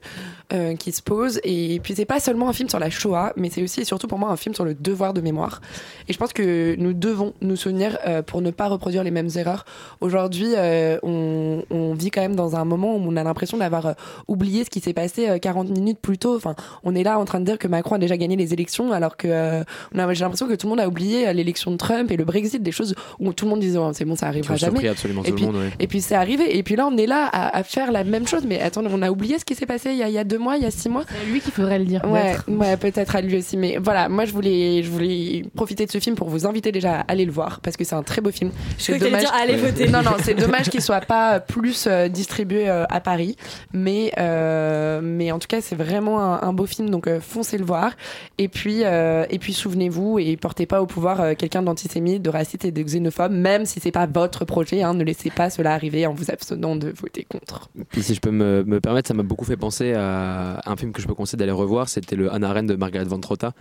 euh, qui se posent. Et puis c'est pas seulement un film sur la Shoah, mais c'est aussi et surtout pour moi un film sur le devoir de mémoire. Et je pense que nous devons nous souvenir pour ne pas reproduire les mêmes erreurs. Aujourd'hui aujourd'hui, euh, on, on vit quand même dans un moment où on a l'impression d'avoir euh, oublié ce qui s'est passé euh, 40 minutes plus tôt. Enfin, on est là en train de dire que Macron a déjà gagné les élections, alors que euh, j'ai l'impression que tout le monde a oublié euh, l'élection de Trump et le Brexit, des choses où tout le monde disait Oh, c'est bon, ça arrivera Qui jamais. absolument et tout le puis, monde, ouais. et puis c'est arrivé. Et puis là, on est là à, à faire la même chose. Mais attendez, on a oublié ce qui s'est passé il y, a, il y a deux mois, il y a six mois. C'est lui qu'il faudrait le dire. Ouais, peut-être. ouais, peut-être à lui aussi. Mais voilà, moi je voulais, je voulais profiter de ce film pour vous inviter déjà à aller le voir parce que c'est un très beau film. Je t'allais dire, allez voter. Non, non, c'est dommage qu'il soit pas plus euh, distribué euh, à Paris, mais euh, mais en tout cas c'est vraiment un, beau film, donc euh, foncez le voir. Et puis euh, et puis souvenez-vous et portez pas au pouvoir euh, quelqu'un d'antisémite, de raciste et de xénophobe, même si c'est pas votre projet. Hein, ne laissez pas cela arriver en vous abstenant de voter contre. Puis si je peux me, me permettre, ça m'a beaucoup fait penser à un film que je peux conseiller d'aller revoir, c'était le Hannah Arendt de Margaret Van Trotta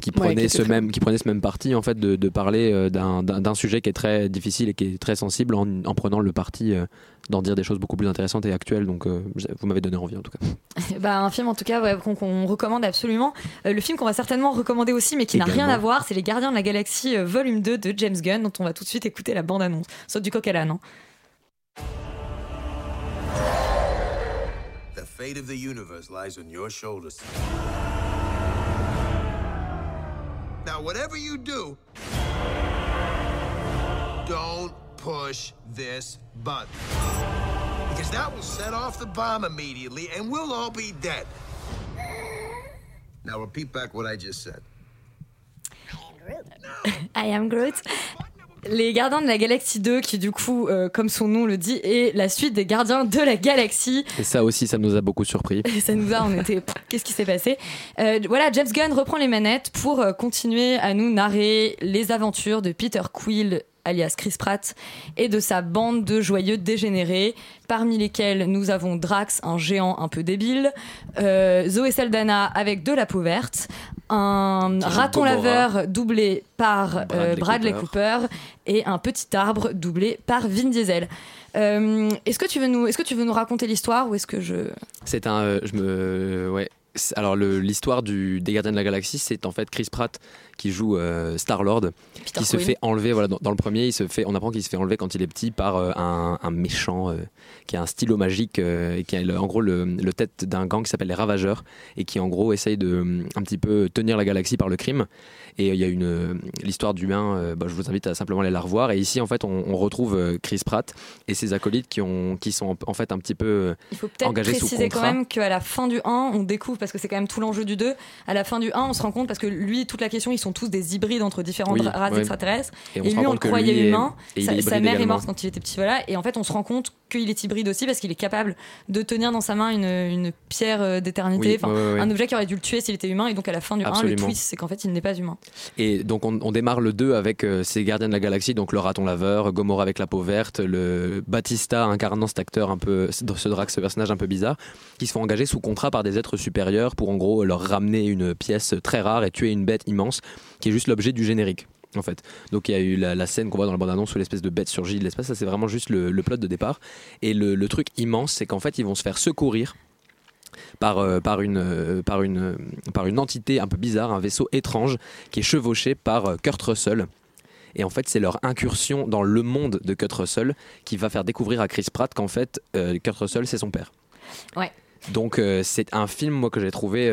qui Ouais, qui prenait ce très même qui prenait ce même parti en fait de, de parler euh, d'un- sujet qui est très difficile et qui est très sensible en, en prenant le parti euh, d'en dire des choses beaucoup plus intéressantes et actuelles donc euh, vous m'avez donné envie en tout cas Bah, un film en tout cas ouais, qu'on recommande absolument. Euh, le film qu'on va certainement recommander aussi, mais qui n'a rien à voir, c'est Les Gardiens de la Galaxie euh, volume 2 de James Gunn, dont on va tout de suite écouter la bande-annonce. Saute du coq à l'âne. hein. The fate of the universe lies on your shoulders. Now, whatever you do, don't push this button. Because that will set off the bomb immediately and we'll all be dead. Now, repeat back what I just said. I am Groot. Les Gardiens de la Galaxie 2, qui du coup, euh, comme son nom le dit, est la suite des Gardiens de la Galaxie. et ça aussi ça nous a beaucoup surpris Et ça nous a, on était, qu'est-ce qui s'est passé? Euh, Voilà, James Gunn reprend les manettes pour euh, continuer à nous narrer les aventures de Peter Quill, alias Chris Pratt, et de sa bande de joyeux dégénérés, parmi lesquels nous avons Drax, un géant un peu débile, euh, Zoé Saldana avec de la peau verte, un raton laveur doublé par euh, Bradley Bradley Cooper. Cooper et un petit arbre doublé par Vin Diesel. Euh, est-ce que tu veux nous, est-ce que tu veux nous raconter l'histoire ou est-ce que je C'est un. euh, je me. ouais. Alors, l'histoire du des Gardiens de la Galaxie, c'est en fait Chris Pratt qui joue Star Lord, qui se fait enlever. Voilà, dans, dans le premier, il se fait. On apprend qu'il se fait enlever quand il est petit par euh, un, un méchant euh, qui a un stylo magique euh, et qui a le- en gros le, le tête d'un gang qui s'appelle les Ravageurs et qui en gros essaye de euh, un petit peu tenir la galaxie par le crime. Et euh, il y a une euh, l'histoire d'humain. euh, bah, je vous invite à simplement aller la revoir. Et ici, en fait, on, on retrouve Chris Pratt et ses acolytes qui ont qui sont en fait un petit peu Il faut peut-être préciser quand même qu'à la fin du 1, on découvre, parce que c'est quand même tout l'enjeu du 2, à la fin du 1, on se rend compte, parce que lui, toute la question, ils sont tous des hybrides entre différentes Oui, races ouais. extraterrestres. Et on Et, se lui, on le croyait est- humain. Sa, mère est morte quand il était petit, voilà. Et en fait, on se rend compte qu'il est hybride aussi, parce qu'il est capable de tenir dans sa main une, une pierre d'éternité, Oui, enfin, ouais, ouais, ouais. un objet qui aurait dû le tuer s'il était humain. Et donc, à la fin du 1, le twist, c'est qu'en fait, il n'est pas humain. Et donc on, démarre le 2 avec euh, ces gardiens de la galaxie, donc le raton laveur, Gomorrah avec la peau verte, le Batista incarnant cet acteur un peu, ce Drax, ce personnage un peu bizarre, qui se font engager sous contrat par des êtres supérieurs pour en gros leur ramener une pièce très rare et tuer une bête immense qui est juste l'objet du générique. En fait. Donc il y a eu la, scène qu'on voit dans la bande-annonce où l'espèce de bête surgit de l'espace, ça c'est vraiment juste le, plot de départ. Et le truc immense, c'est qu'en fait ils vont se faire secourir par, euh, par, une, euh, par, une, euh, par une entité un peu bizarre, un vaisseau étrange qui est chevauché par euh, Kurt Russell. Et en fait, c'est leur incursion dans le monde de Kurt Russell qui va faire découvrir à Chris Pratt qu'en fait, Kurt Russell, c'est son père. Ouais. Donc, c'est un film, moi, que j'ai trouvé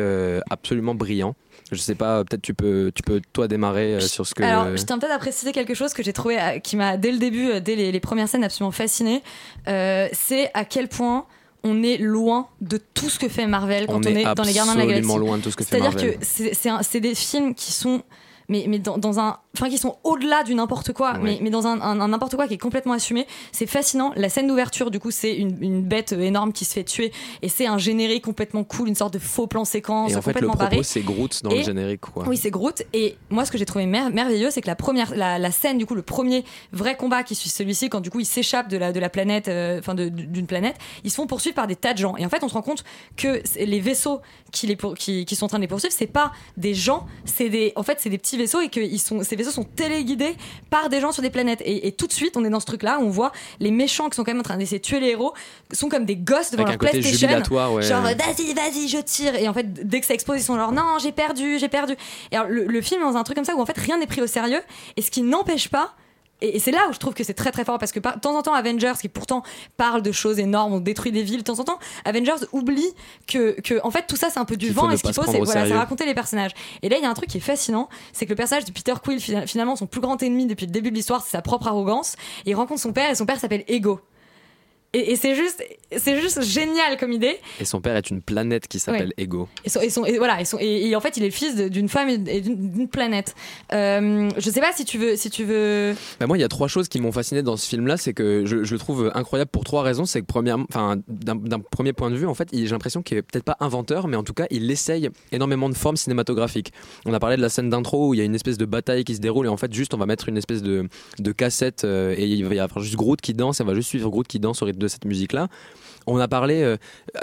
absolument brillant. Je sais pas, peut-être tu peux, tu peux toi démarrer sur ce que. Alors, je tiens peut-être à préciser quelque chose que j'ai trouvé, qui m'a dès le début, dès les, les premières scènes, absolument fasciné. C'est à quel point on est loin de tout ce que fait Marvel quand On on, est est dans les Gardiens de la Galaxie. absolument loin de tout ce que fait C'est-à-dire Marvel. que c'est des films qui sont mais, mais dans, dans un enfin qui sont au-delà du n'importe quoi Ouais. mais, mais dans un, un- un n'importe quoi qui est complètement assumé c'est fascinant la scène d'ouverture du coup c'est une, une bête énorme qui se fait tuer et c'est un générique complètement cool une sorte de faux plan séquence Et en fait, le propos, c'est Groot dans Et- le générique, quoi. oui, c'est Groot. Et moi, ce que j'ai trouvé mer- merveilleux, c'est que la première, la, la scène, du coup, le premier vrai combat qui suit celui-ci, quand du coup, ils s'échappent de la, de la planète, euh, enfin, d'une planète, ils se font poursuivre par des tas de gens. Et en fait, on se rend compte que les vaisseaux qui, les pour- qui, qui sont en train de les poursuivre, c'est pas des gens, c'est des, en fait, c'est des petits vaisseaux et que ils sont, ces vaisseaux sont téléguidés par des gens sur des planètes. Et, et tout de suite, on est dans ce truc-là, où on voit les méchants qui sont quand même en train d'essayer de tuer les héros, sont comme des gosses devant Avec un leur côté PlayStation. ouais. Genre, vas-y, vas-y, je tire. Et en fait, dès que ça explose, ils sont genre, non, j'ai perdu, j'ai perdu. Et alors, le, le film est dans un truc comme ça où en fait rien n'est pris au sérieux. Et ce qui n'empêche pas et, c'est là où je trouve que c'est très très fort parce que de temps en temps Avengers qui pourtant parle de choses énormes, on détruit des villes, de temps en temps Avengers oublie que, que en fait tout ça c'est un peu du vent et ce qu'il faut c'est voilà, raconter les personnages. Et là il y a un truc qui est fascinant, c'est que le personnage de Peter Quill fina- finalement son plus grand ennemi depuis le début de l'histoire c'est sa propre arrogance. Et il rencontre son père et son père s'appelle Ego. Et, et c'est juste c'est juste génial comme idée. Et son père est une planète qui s'appelle Ouais. Ego. Et, son- et son- et voilà, et, son- et- et en fait, il est le fils d'une femme et d'une planète. Euh, je sais pas si tu veux, si tu veux. Bah moi, il y a trois choses qui m'ont fasciné dans ce film-là, c'est que je, je le trouve incroyable pour trois raisons. C'est que premièrement, enfin, d'un premier point de vue, en fait, j'ai l'impression qu'il est peut-être pas inventeur, mais en tout cas, il essaye énormément de formes cinématographiques. On a parlé de la scène d'intro où il y a une espèce de bataille qui se déroule et en fait, juste, on va mettre une espèce de, de cassette euh, et il va y avoir juste Groot qui danse et on va juste suivre Groot qui danse au rythme de cette musique-là. On a parlé, euh,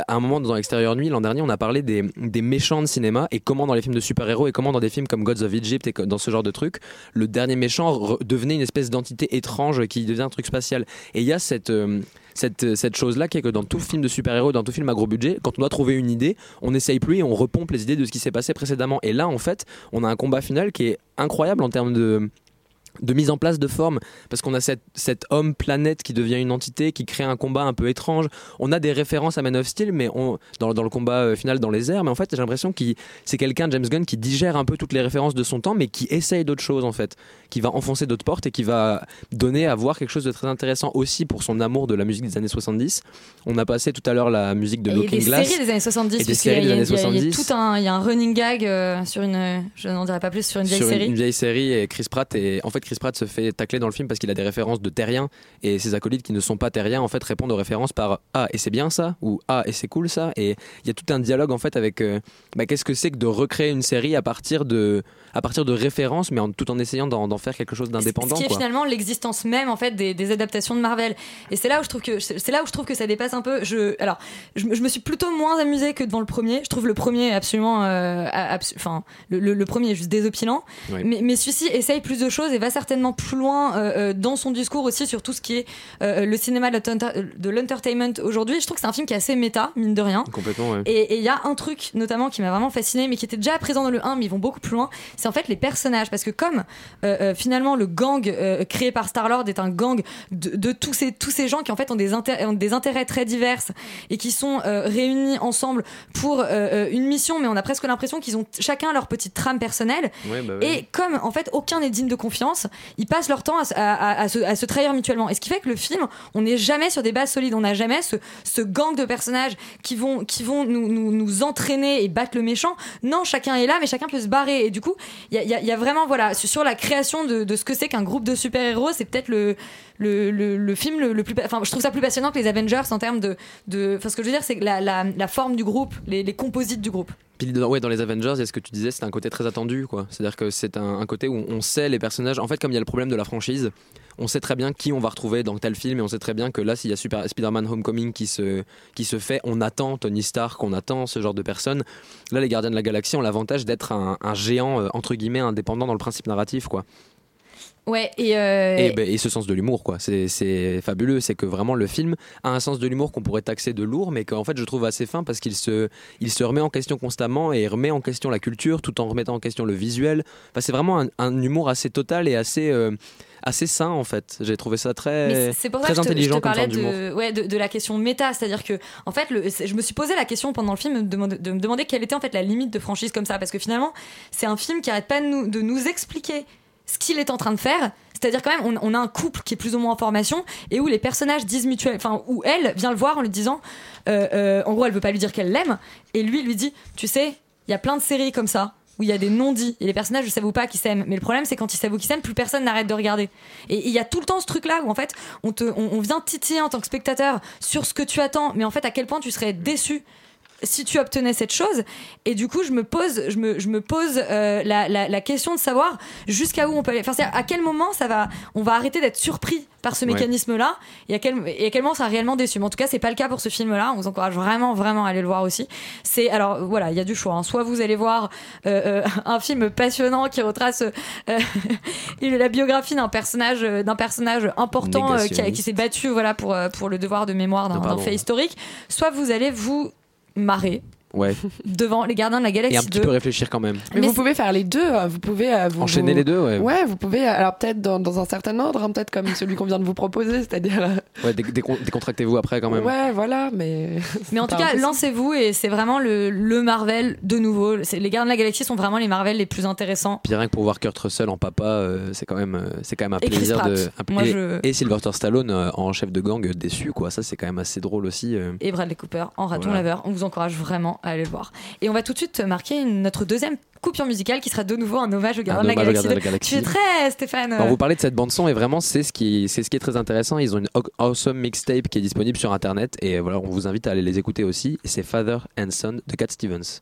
à un moment dans l'extérieur nuit, l'an dernier, on a parlé des, méchants de cinéma et comment dans les films de super-héros et comment dans des films comme Gods of Egypt et dans ce genre de trucs, le dernier méchant devenait une espèce d'entité étrange qui devient un truc spatial. Et il y a cette, euh, cette, cette chose-là qui est que dans tout film de super-héros, dans tout film à gros budget, quand on doit trouver une idée, on essaye plus et on repompe les idées de ce qui s'est passé précédemment. Et là, en fait, on a un combat final qui est incroyable en termes de de mise en place de forme parce qu'on a cette, cet homme planète qui devient une entité qui crée un combat un peu étrange on a des références à Man of Steel mais on, dans, dans le combat euh, final dans les airs mais en fait j'ai l'impression que c'est quelqu'un James Gunn qui digère un peu toutes les références de son temps mais qui essaye d'autres choses en fait qui va enfoncer d'autres portes et qui va donner à voir quelque chose de très intéressant aussi pour son amour de la musique des années 70 on a passé tout à l'heure la musique de Looking des Glass séries des années 70. et des séries des années il y a- il y a 70 tout un, il y a un running gag euh, sur une, je n'en dirai pas plus sur une vieille sur une, série. une vieille série et Chris Pratt et en fait Chris Pratt se fait tacler dans le film parce qu'il a des références de terriens et ses acolytes qui ne sont pas terriens en fait répondent aux références par ah et c'est bien ça ou ah et c'est cool ça et il y a tout un dialogue en fait avec euh, bah, qu'est-ce que c'est que de recréer une série à partir de à partir de références mais en, tout en essayant d'en faire quelque chose d'indépendant Ce qui est quoi. finalement l'existence même en fait des, des adaptations de Marvel. Et c'est là où je trouve que c'est là où je trouve que ça dépasse un peu. Je alors je, me- je me suis plutôt moins amusée que devant le premier. Je trouve le premier absolument, euh, enfin le, le- le premier est juste désopilant. Oui. Mais, mais celui-ci essaye plus de choses et va certainement plus loin euh, euh, dans son discours aussi sur tout ce qui est euh, le cinéma de l'enterta- de l'entertainment aujourd'hui. Je trouve que c'est un film qui est assez méta mine de rien. complètement ouais. Et et il y a un truc notamment qui m'a vraiment fasciné, mais qui était déjà présent dans le 1, mais ils vont beaucoup plus loin. C'est en fait les personnages, parce que comme euh, euh, finalement le gang euh, créé par Star Lord est un gang de, de tous ces tous ces gens qui en fait ont des, inté- ont des intérêts très divers et qui sont réunis ensemble pour une mission, mais on a presque l'impression qu'ils ont chacun leur petite trame personnelle. Ouais, bah ouais. Et comme en fait aucun n'est digne de confiance, ils passent leur temps à, se- à- à- à se, à se trahir mutuellement. Et ce qui fait que le film, on n'est jamais sur des bases solides. On n'a jamais ce, ce gang de personnages qui vont, qui vont nous, nous, nous entraîner et battre le méchant. Non, chacun est là, mais chacun peut se barrer. Et du coup, il y a, vraiment, voilà, sur la création de, ce que c'est qu'un groupe de super-héros, c'est peut-être le, film le, plus. Enfin, je trouve ça plus passionnant que les Avengers en termes de. enfin, ce que je veux dire, c'est la, la forme du groupe, les, les composites du groupe. Puis dans, ouais, dans les Avengers, a ce que tu disais, c'est un côté très attendu, quoi? C'est-à-dire que c'est un, côté où on sait les personnages. En fait, comme il y a le problème de la franchise, on sait très bien qui on va retrouver dans tel film, et on sait très bien que là, s'il y a Spider-Man Homecoming qui se, qui se fait, on attend Tony Stark, on attend ce genre de personnes. Là, les Gardiens de la Galaxie ont l'avantage d'être un, un géant euh, entre guillemets indépendant dans le principe narratif, quoi. Ouais, et. euh, Et, ben, et ce sens de l'humour, quoi. C'est- fabuleux. C'est que vraiment le film a un sens de l'humour qu'on pourrait taxer de lourd, mais qu'en fait je trouve assez fin parce qu'il se, il se remet en question constamment et remet en question la culture tout en remettant en question le visuel. Enfin, c'est vraiment un, un humour assez total et assez, euh, assez sain en fait. J'ai trouvé ça très, c'est- c'est pour ça très que je te, je intelligent te comme parlais de, ouais, de, de la question méta, c'est-à-dire que en fait, le, je me suis posé la question pendant le film de me demander quelle était en fait la limite de franchise comme ça, parce que finalement, c'est un film qui arrête pas de nous, de nous expliquer ce qu'il est en train de faire. C'est-à-dire quand même, on, a un couple qui est plus ou moins en formation et où les personnages disent mutuellement, enfin où elle vient le voir en lui disant, euh, euh, en gros, elle veut pas lui dire qu'elle l'aime et lui lui dit, tu sais, il y a plein de séries comme ça où il y a des non-dits et les personnages ne savent pas qu'ils s'aiment. Mais le problème, c'est quand ils savent qu'ils s'aiment, plus personne n'arrête de regarder. Et il y a tout le temps ce truc-là où en fait, on, te, on vient titiller en tant que spectateur sur ce que tu attends, mais en fait, à quel point tu serais déçu si tu obtenais cette chose. Et du coup je me pose je me, je me pose euh, la, la, la question de savoir jusqu'à où on peut aller. Enfin à quel moment ça va on va arrêter d'être surpris par ce Ouais. mécanisme là et à quel et à quel moment ça sera réellement déçu. Mais en tout cas c'est pas le cas pour ce film là on vous encourage vraiment vraiment à aller le voir aussi. C'est alors voilà il y a du choix hein. soit vous allez voir euh, euh, un film passionnant qui retrace la biographie d'un personnage d'un personnage important qui, qui s'est battu voilà pour pour le devoir de mémoire d'un fait historique. Soit vous allez vous marrer Ouais. devant les Gardiens de la Et Galaxie un petit 2. peu réfléchir quand même. Mais, vous pouvez faire les deux. euh, Vous pouvez euh, vous, Enchaîner vous- les deux, ouais. Ouais, vous pouvez. euh, Alors peut-être dans, dans un certain ordre, hein, peut-être comme celui qu'on vient de vous proposer, c'est-à-dire. euh, Ouais, dé- décon- décontractez-vous après quand même. Ouais, voilà, mais. Mais en tout cas, lancez-vous et c'est vraiment le, le Marvel de nouveau. Les Gardiens de la Galaxie sont vraiment les Marvel les plus intéressants. Puis rien que pour voir Kurt Russell en papa, euh, c'est quand même, c'est quand même un Et plaisir de. un- Moi, et, je- et Sylvester Stallone euh, en chef de gang déçu, quoi. Ça, c'est quand même assez drôle aussi. euh. Et Bradley Cooper en raton Voilà. laveur. On vous encourage vraiment à aller le voir. Et on va tout de suite marquer une- notre deuxième coupure musicale qui sera de nouveau un hommage aux Gardiens de la Galaxie. Gardiens de la 2. Tu es Galaxie. très, Stéphane. Alors, euh, vous parlez de cette bande son et vraiment c'est ce qui c'est ce qui est très intéressant. Ils ont une aw- awesome mixtape qui est disponible sur internet et voilà on vous invite à aller les écouter aussi. C'est Father and Son de Cat Stevens.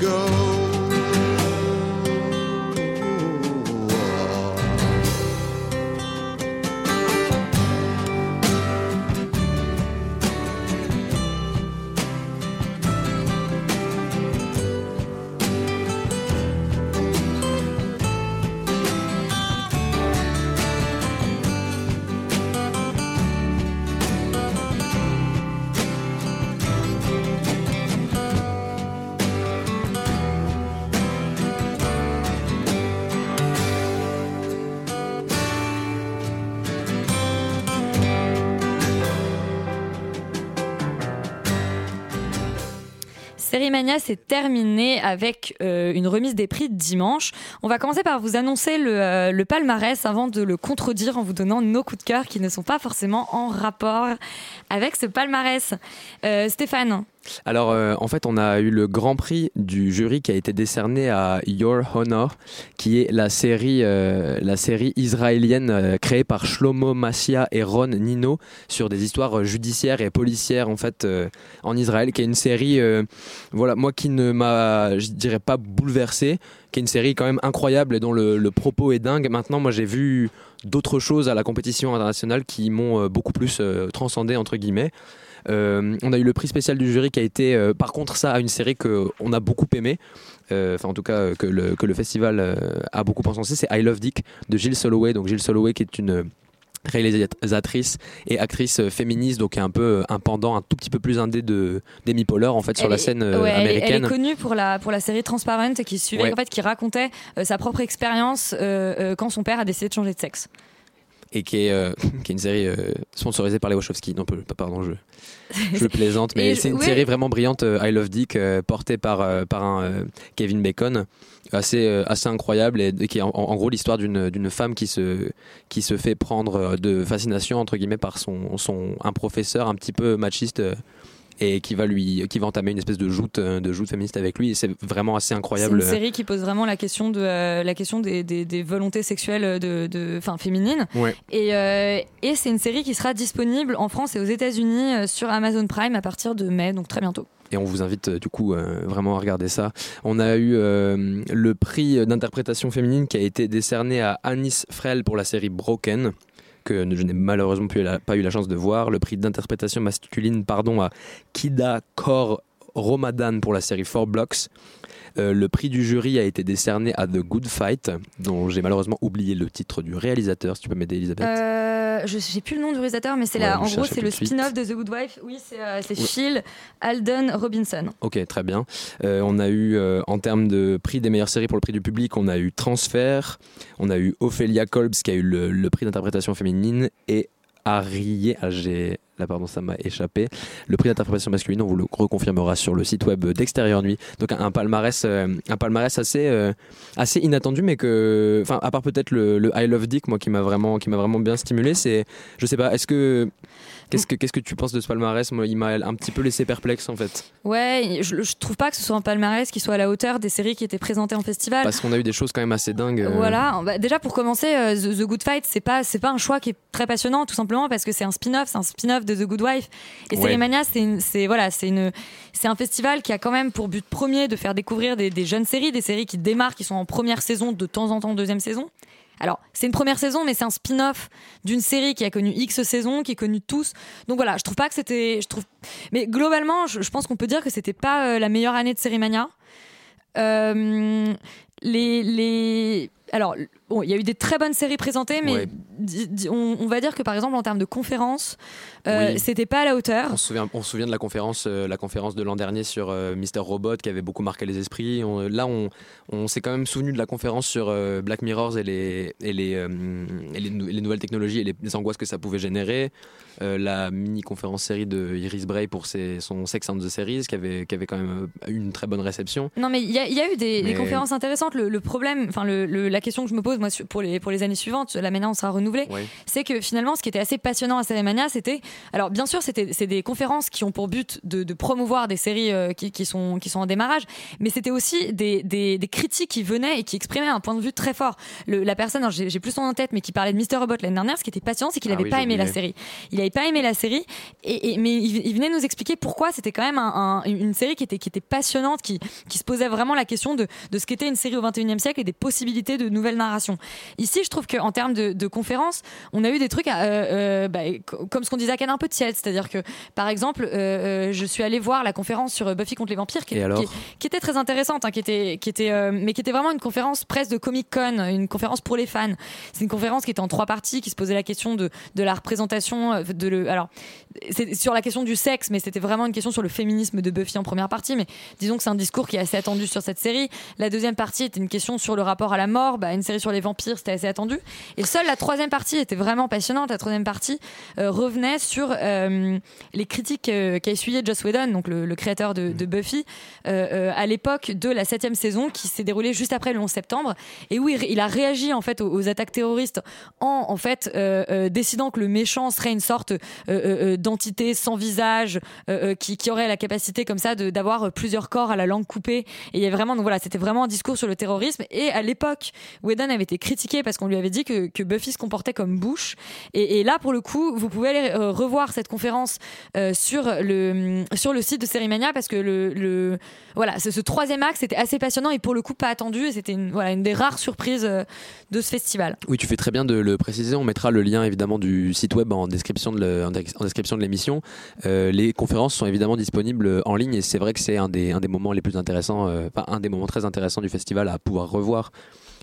go. Série Mania, c'est terminé avec euh, une remise des prix dimanche. On va commencer par vous annoncer le, euh, le palmarès avant de le contredire en vous donnant nos coups de cœur qui ne sont pas forcément en rapport avec ce palmarès. Euh, Stéphane, Alors, euh, en fait, on a eu le grand prix du jury qui a été décerné à Your Honor, qui est la série, euh, la série israélienne euh, créée par Shlomo Massia et Ron Nino sur des histoires judiciaires et policières en fait en Israël, qui est une série, voilà, moi qui ne m'a, je dirais pas bouleversé, qui est une série quand même incroyable et dont le, le propos est dingue. Maintenant, moi, j'ai vu d'autres choses à la compétition internationale qui m'ont beaucoup plus transcendé entre guillemets. Euh, on a eu le prix spécial du jury qui a été, euh, par contre, ça à une série que on a beaucoup aimé. Euh, Enfin, en tout cas, que le, que le festival a beaucoup encensé. C'est I Love Dick de Jill Soloway. Donc, Jill Soloway qui est une réalisatrice et actrice féministe, donc un peu un pendant un tout petit peu plus indé de d'Amy Poehler en fait sur la scène ouais, elle est- américaine. Elle est, connue pour la, pour la série Transparent qui suivait, Ouais. en fait, qui racontait euh, sa propre expérience euh, euh, quand son père a décidé de changer de sexe. Et qui est, euh, qui est une série euh, sponsorisée par les Wachowski. Non, pardon, je, je plaisante, mais c'est une série vraiment brillante, euh, I Love Dick, portée par, par un Kevin Bacon, assez, assez incroyable, et, et qui est en, en gros l'histoire d'une femme qui se, qui se fait prendre de fascination, entre guillemets, par son, son, un professeur un petit peu machiste. Et qui va lui qui va entamer une espèce de joute euh, de joute féministe avec lui et c'est vraiment assez incroyable C'est une série qui pose vraiment la question de euh, la question des, des, des volontés sexuelles de, enfin féminines. Ouais. Et, euh, et c'est une série qui sera disponible en France et aux États-Unis sur Amazon Prime à partir de mai, donc très bientôt. et on vous invite du coup euh, vraiment à regarder ça. On a eu euh, le prix d'interprétation féminine qui a été décerné à Anis Frel pour la série Broken que je n'ai malheureusement pas eu la chance de voir. Le prix d'interprétation masculine pardon à Kida Kor Romadan pour la série Four Blocks. Euh, le prix du jury a été décerné à The Good Fight, dont j'ai malheureusement oublié le titre du réalisateur. Si tu peux m'aider, Elisabeth. Euh, je sais plus le nom du réalisateur, mais c'est Ouais, la, en gros c'est le spin-off de The Good Wife. Oui, c'est euh, Ouais. Phil Alden Robinson. Ok, très bien. Euh, on a eu, en termes de prix des meilleures séries pour le prix du public, on a eu Transfert, on a eu Ophélia Kolbs qui a eu le, le prix d'interprétation féminine et Arié, ah, j'ai- là pardon ça m'a échappé, le prix d'interprétation masculine, on vous le reconfirmera sur le site web d'Extérieur Nuit. Donc un, palmarès, euh, un palmarès assez, euh, assez inattendu, mais que, enfin à part peut-être le, le I Love Dick, moi qui m'a vraiment, qui m'a vraiment bien stimulé, c'est, je sais pas, est-ce que Qu'est-ce que, qu'est-ce que tu penses de ce palmarès? Moi, il m'a un petit peu laissé perplexe en fait. Ouais, je, je trouve pas que ce soit un palmarès qui soit à la hauteur des séries qui étaient présentées en festival. Parce qu'on a eu des choses quand même assez dingues. euh. Voilà, Bah, déjà pour commencer, euh, The, The Good Fight, c'est pas c'est pas un choix qui est très passionnant, tout simplement parce que c'est un spin-off, c'est un spin-off de The Good Wife. Et Ouais. Cérémania, c'est c'est voilà, c'est une c'est un festival qui a quand même pour but premier de faire découvrir des, des jeunes séries, des séries qui démarrent, qui sont en première saison, de temps en temps deuxième saison. Alors, c'est une première saison, mais c'est un spin-off d'une série qui a connu X saisons, qui est connue tous. Donc voilà, je trouve pas que c'était. Je trouve. Mais globalement, je, pense qu'on peut dire que c'était pas euh, la meilleure année de Cérémania. Euh, les, les... Alors, bon, il y a eu des très bonnes séries présentées, mais Ouais. on, on va dire que par exemple en termes de conférences, euh, Oui. c'était pas à la hauteur. On se souvient, on se souvient de la conférence, euh, la conférence de l'an dernier sur euh, Mister Robot qui avait beaucoup marqué les esprits. On- là, on, on s'est quand même souvenu de la conférence sur euh, Black Mirrors et les, et les, et les, nou- les nouvelles technologies et les, les angoisses que ça pouvait générer. La mini conférence série de Iris Bray pour ses, son Sex and the Series qui avait, qui avait quand même eu une très bonne réception. Non, mais il y, a- il y a eu des, conférences intéressantes. Le, le problème, enfin, le- le- la question que je me pose, moi, pour les, pour les années suivantes, là maintenant on sera renouvelé, c'est que finalement, ce qui était assez passionnant à Cérémania, c'était. Alors, bien sûr, c'était c'est des conférences qui ont pour but de, de promouvoir des séries euh, qui, qui sont, qui sont en démarrage, mais c'était aussi des, des, des critiques qui venaient et qui exprimaient un point de vue très fort. Le- la personne, j'ai plus son en tête, mais qui parlait de Mr. Robot l'année dernière, ce qui était passionnant, c'est qu'il Ah n'avait oui, pas aimé la série. Il n'avait pas aimé la série, et, et- mais il, il venait nous expliquer pourquoi c'était quand même un- un- une série qui était, qui était passionnante, qui, qui se posait vraiment la question de, de ce qu'était une série au 21e siècle et des possibilités de nouvelles narrations. Ici, je trouve qu'en termes de, de conférences, on a eu des trucs, euh, euh, bah, co- comme ce qu'on disait à Cannes, un peu tiède. C'est-à-dire que, par exemple, euh, je suis allée voir la conférence sur Buffy contre les vampires, qui, était très intéressante, hein, qui était, qui était, mais qui était vraiment une conférence presque de Comic Con, une conférence pour les fans. C'est une conférence qui était en trois parties, qui se posait la question de, de la représentation, de le, alors c'est sur la question du sexe, mais c'était vraiment une question sur le féminisme de Buffy en première partie. Mais disons que c'est un discours qui est assez attendu sur cette série. La deuxième partie était une question sur le rapport à la mort. Bah, une série sur les vampires, c'était assez attendu. Et seule la troisième partie était vraiment passionnante. La troisième partie euh, revenait sur euh, les critiques euh, qu'a essuyé Joss Whedon, donc le, le créateur de, de Buffy, à l'époque de la septième saison, qui s'est déroulée juste après le 11 septembre, et où il, il a réagi en fait aux, aux attaques terroristes en en fait décidant que le méchant serait une sorte d'entité sans visage qui, qui aurait la capacité comme ça d'avoir plusieurs corps à la langue coupée. Et il y a vraiment donc voilà, c'était vraiment un discours sur le terrorisme. Et à l'époque, Whedon avait été critiqué parce qu'on lui avait dit que, que Buffy se comportait comme Bush. Et, là, pour le coup, vous pouvez aller euh, revoir cette conférence euh, sur le sur le site de Sérimania parce que le, voilà, ce, troisième acte c'était assez passionnant et pour le coup pas attendu. Et c'était une, des rares surprises euh, de ce festival. Oui, tu fais très bien de le préciser. On mettra le lien évidemment du site web en description de le- description de l'émission. Les conférences sont évidemment disponibles en ligne et c'est vrai que c'est un des, un des moments les plus intéressants, enfin un des moments très intéressants du festival à pouvoir revoir.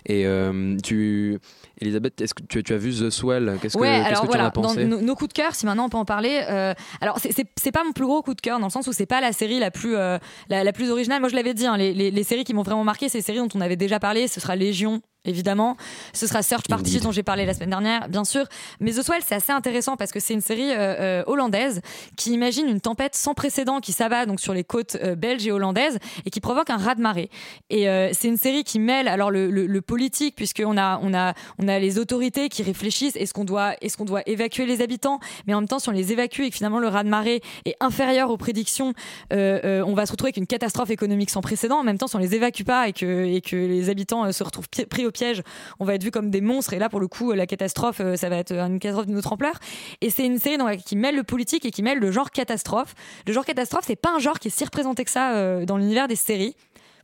Et euh, tu, Elisabeth, est-ce que tu, tu as vu The Swell? Qu'est-ce que, ouais, que tu en voilà, as pensé? dans nos, coups de cœur, si maintenant on peut en parler. euh, alors c'est- pas mon plus gros coup de cœur dans le sens où c'est pas la série la plus euh, la, la plus originale. Moi je l'avais dit, hein, les, les- les séries qui m'ont vraiment marqué, c'est les séries dont on avait déjà parlé. Ce sera Légion évidemment. Ce sera Search Party Indeed. dont j'ai parlé la semaine dernière, bien sûr. Mais The Swell, c'est assez intéressant parce que c'est une série euh, euh, hollandaise qui imagine une tempête sans précédent qui s'abat donc sur les côtes euh, belges et hollandaises et qui provoque un raz-de-marée. Et euh, c'est une série qui mêle alors le, le, le politique puisqu'on a on a on a les autorités qui réfléchissent est-ce qu'on doit est-ce qu'on doit évacuer les habitants, mais en même temps si on les évacue et que finalement le raz-de-marée est inférieur aux prédictions, on va se retrouver avec une catastrophe économique sans précédent. En même temps, si on les évacue pas et que et que les habitants se retrouvent pris au piège, on va être vu comme des monstres. Et là, pour le coup, la catastrophe, euh, ça va être une catastrophe d'une autre ampleur. Et c'est une série qui mêle le politique et qui mêle le genre catastrophe. Le genre catastrophe, c'est pas un genre qui est si représenté que ça euh, dans l'univers des séries.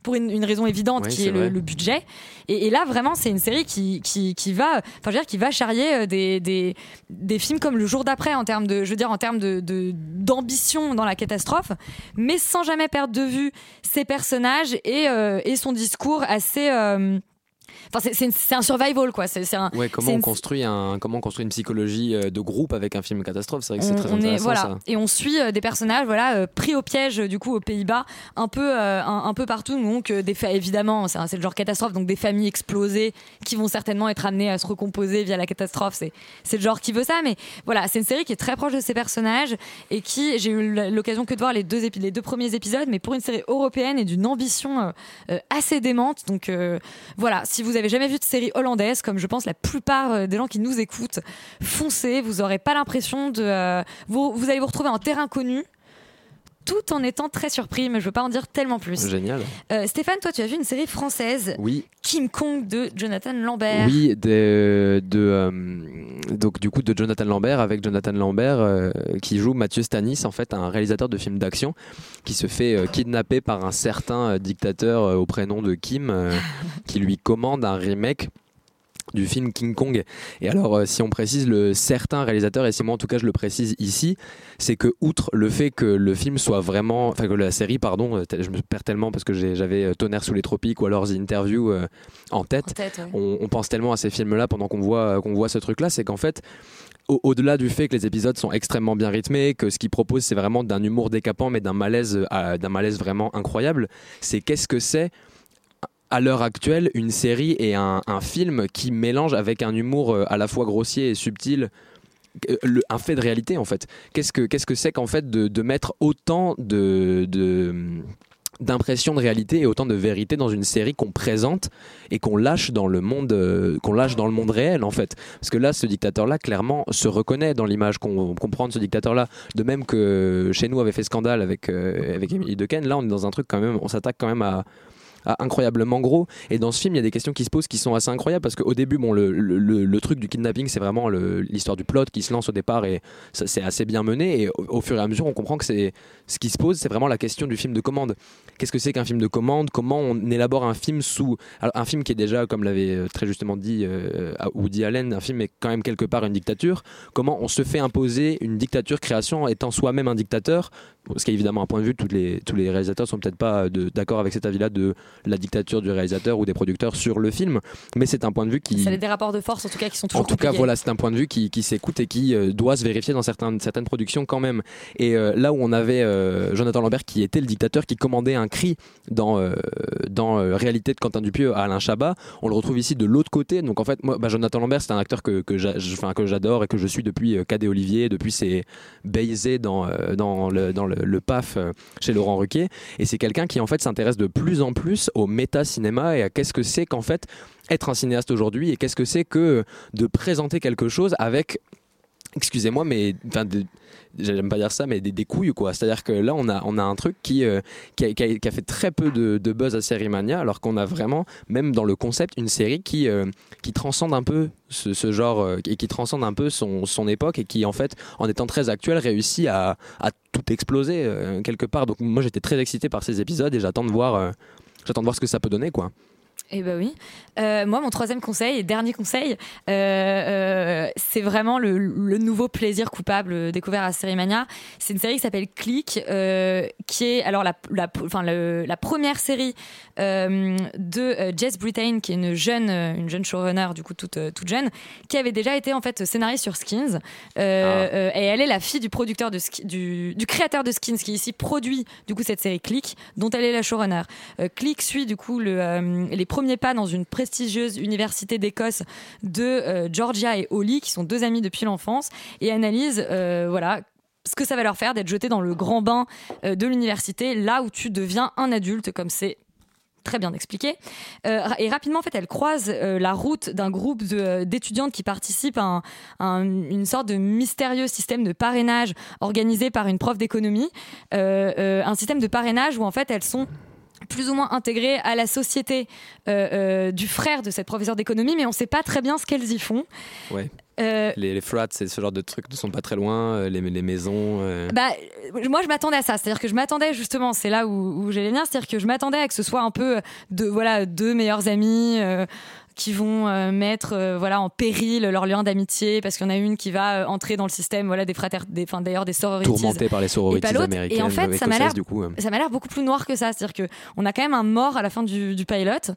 Pour une, une raison évidente Oui, qui est le, budget. Et, et là, vraiment, c'est une série qui, qui, qui va, enfin, je veux dire, qui va charrier euh, des, des, des films comme Le jour d'après en termes de, je veux dire, en termes de, de- d'ambition dans la catastrophe, mais sans jamais perdre de vue ses personnages et, euh, et son discours assez. euh, Enfin, c'est- un survival, quoi. C'est. Ouais, comment on une- construit un comment on construit une psychologie euh, de groupe avec un film catastrophe, c'est vrai que c'est très on est intéressant voilà ça. et on suit euh, des personnages voilà euh, pris au piège du coup aux Pays-Bas un peu un, un peu partout donc des évidemment c'est le genre catastrophe donc des familles explosées qui vont certainement être amenées à se recomposer via la catastrophe c'est c'est le genre qui veut ça mais voilà c'est une série qui est très proche de ses personnages et qui j'ai eu l'occasion que de voir les deux les deux premiers épisodes mais pour une série européenne et d'une ambition euh, assez démente donc euh, voilà si vous avez jamais vu de série hollandaise comme je pense la plupart euh, des gens qui nous écoutent foncez vous aurez pas l'impression de euh, vous, vous allez vous retrouver en terrain connu tout en étant très surpris mais je veux pas en dire tellement plus Génial. Euh, Stéphane toi tu as vu une série française Oui. King Kong de Jonathan Lambert Oui, de, de, euh, donc du coup de Jonathan Lambert avec Jonathan Lambert euh, qui joue Mathieu Stanis en fait un réalisateur de films d'action qui se fait kidnapper par un certain dictateur au prénom de Kim qui lui commande un remake du film King Kong. Et alors, euh, si on précise le certain réalisateur, et c'est moi en tout cas je le précise ici, c'est que outre le fait que le film soit vraiment, enfin que la série, pardon, euh, je me perds tellement parce que j'avais euh, Tonnerre sous les tropiques ou alors The Interview euh, en tête. En tête, ouais. on, on pense tellement à ces films-là pendant qu'on voit, qu'on voit ce truc-là, c'est qu'en fait, au- au-delà du fait que les épisodes sont extrêmement bien rythmés, que ce qu'ils proposent c'est vraiment d'un humour décapant, mais d'un malaise, d'un malaise vraiment incroyable, c'est qu'est-ce que c'est à l'heure actuelle une série et un, film qui mélange avec un humour euh, à la fois grossier et subtil euh, un fait de réalité en fait. Qu'est-ce que qu'est-ce que c'est qu'en fait de, mettre autant de, de de réalité et autant de vérité dans une série qu'on présente et qu'on lâche dans le monde euh, qu'on lâche dans le monde réel en fait? Parce que là ce dictateur là clairement se reconnaît dans l'image qu'on qu'on prend de ce dictateur là de même que chez nous avait fait scandale avec euh, avec Emily Dequesne là on est dans un truc quand même on s'attaque quand même à incroyablement gros. Et dans ce film il y a des questions qui se posent qui sont assez incroyables parce qu'au début bon le, le, truc du kidnapping c'est vraiment l'histoire du plot qui se lance au départ et c'est assez bien mené. Et au, fur et à mesure on comprend que c'est ce qui se pose c'est vraiment la question du film de commande. Qu'est-ce que c'est qu'un film de commande? Comment on élabore un film sous un film qui est déjà comme l'avait euh, très justement dit euh, Woody Allen un film est quand même quelque part une dictature. Comment on se fait imposer une dictature création étant soi-même un dictateur? Ce qui est évidemment un point de vue tous les tous les réalisateurs sont peut-être pas de- d'accord avec cet avis-là de la dictature du réalisateur ou des producteurs sur le film mais c'est un point de vue qui ça a des rapports de force en tout cas qui sont en toujours tout cas, voilà, c'est un point de vue qui, qui s'écoute et qui euh, doit se vérifier dans certaines, certaines productions quand même. Et euh, là où on avait euh, Jonathan Lambert qui était le dictateur qui commandait un cri dans, dans Réalité de Quentin Dupieux à Alain Chabat, on le retrouve ici de l'autre côté. Donc en fait, moi, bah, Jonathan Lambert, c'est un acteur que, que j'adore et que je suis depuis Cadet Olivier, depuis ses baisers dans, dans, le, dans le, le PAF chez Laurent Ruquier. Et c'est quelqu'un qui en fait s'intéresse de plus en plus au méta-cinéma et à qu'est-ce que c'est qu'en fait être un cinéaste aujourd'hui et qu'est-ce que c'est que de présenter quelque chose avec excusez-moi mais j'aime pas dire ça mais des, des couilles quoi. C'est à dire que là on a on a un truc qui euh, qui, a, fait très peu de, buzz à Série Mania alors qu'on a vraiment même dans le concept une série qui euh, qui transcende un peu ce, genre euh, et qui transcende un peu son, son époque et qui en fait en étant très actuelle réussit à, à tout exploser quelque part. Donc moi j'étais très excité par ces épisodes et j'attends de voir j'attends de voir ce que ça peut donner quoi Eh ben oui. Euh, moi, mon troisième conseil et dernier conseil, euh, euh, c'est vraiment le, le nouveau plaisir coupable découvert à Série Mania. C'est une série qui s'appelle Click, qui est alors la, la, enfin, le- la première série de Jess Brittain, qui est une jeune, une jeune showrunner, du coup toute, toute jeune, qui avait déjà été en fait scénariste sur Skins. Euh, et elle est la fille du producteur de du, du créateur de Skins, qui ici produit du coup cette série Click, dont elle est la showrunner. Click suit du coup le, les premiers pas dans une prestigieuse université d'Écosse de euh, Georgia et Holly, qui sont deux amis depuis l'enfance, et analyse, euh, voilà ce que ça va leur faire d'être jeté dans le grand bain euh, de l'université, là où tu deviens un adulte, comme c'est très bien expliqué. Et rapidement, en fait, elle croise la route d'un groupe d'étudiantes qui participent à, un- à un- une sorte de mystérieux système de parrainage organisé par une prof d'économie. Un système de parrainage où, en fait, elles sont plus ou moins intégrées à la société euh, euh, du frère de cette professeure d'économie, mais on ne sait pas très bien ce qu'elles y font. Ouais. Euh, Les, les frats, c'est ce genre de trucs ne sont pas très loin, euh, les, les maisons. euh. Bah, moi, je m'attendais à ça. C'est-à-dire que je m'attendais justement, c'est là où, où j'allais venir, c'est-à-dire que je m'attendais à que ce soit un peu de voilà deux meilleurs amis. Qui vont euh, mettre euh, voilà en péril leur lien d'amitié parce qu'il y en a une qui va euh, entrer dans le système voilà des frater des enfin d'ailleurs des sororities Tourmentée par les et pas l'autre. américaines, et en fait ça m'a l'air du coup, euh. ça m'a l'air beaucoup plus noir que ça c'est-à-dire que on a quand même un mort à la fin du, du pilot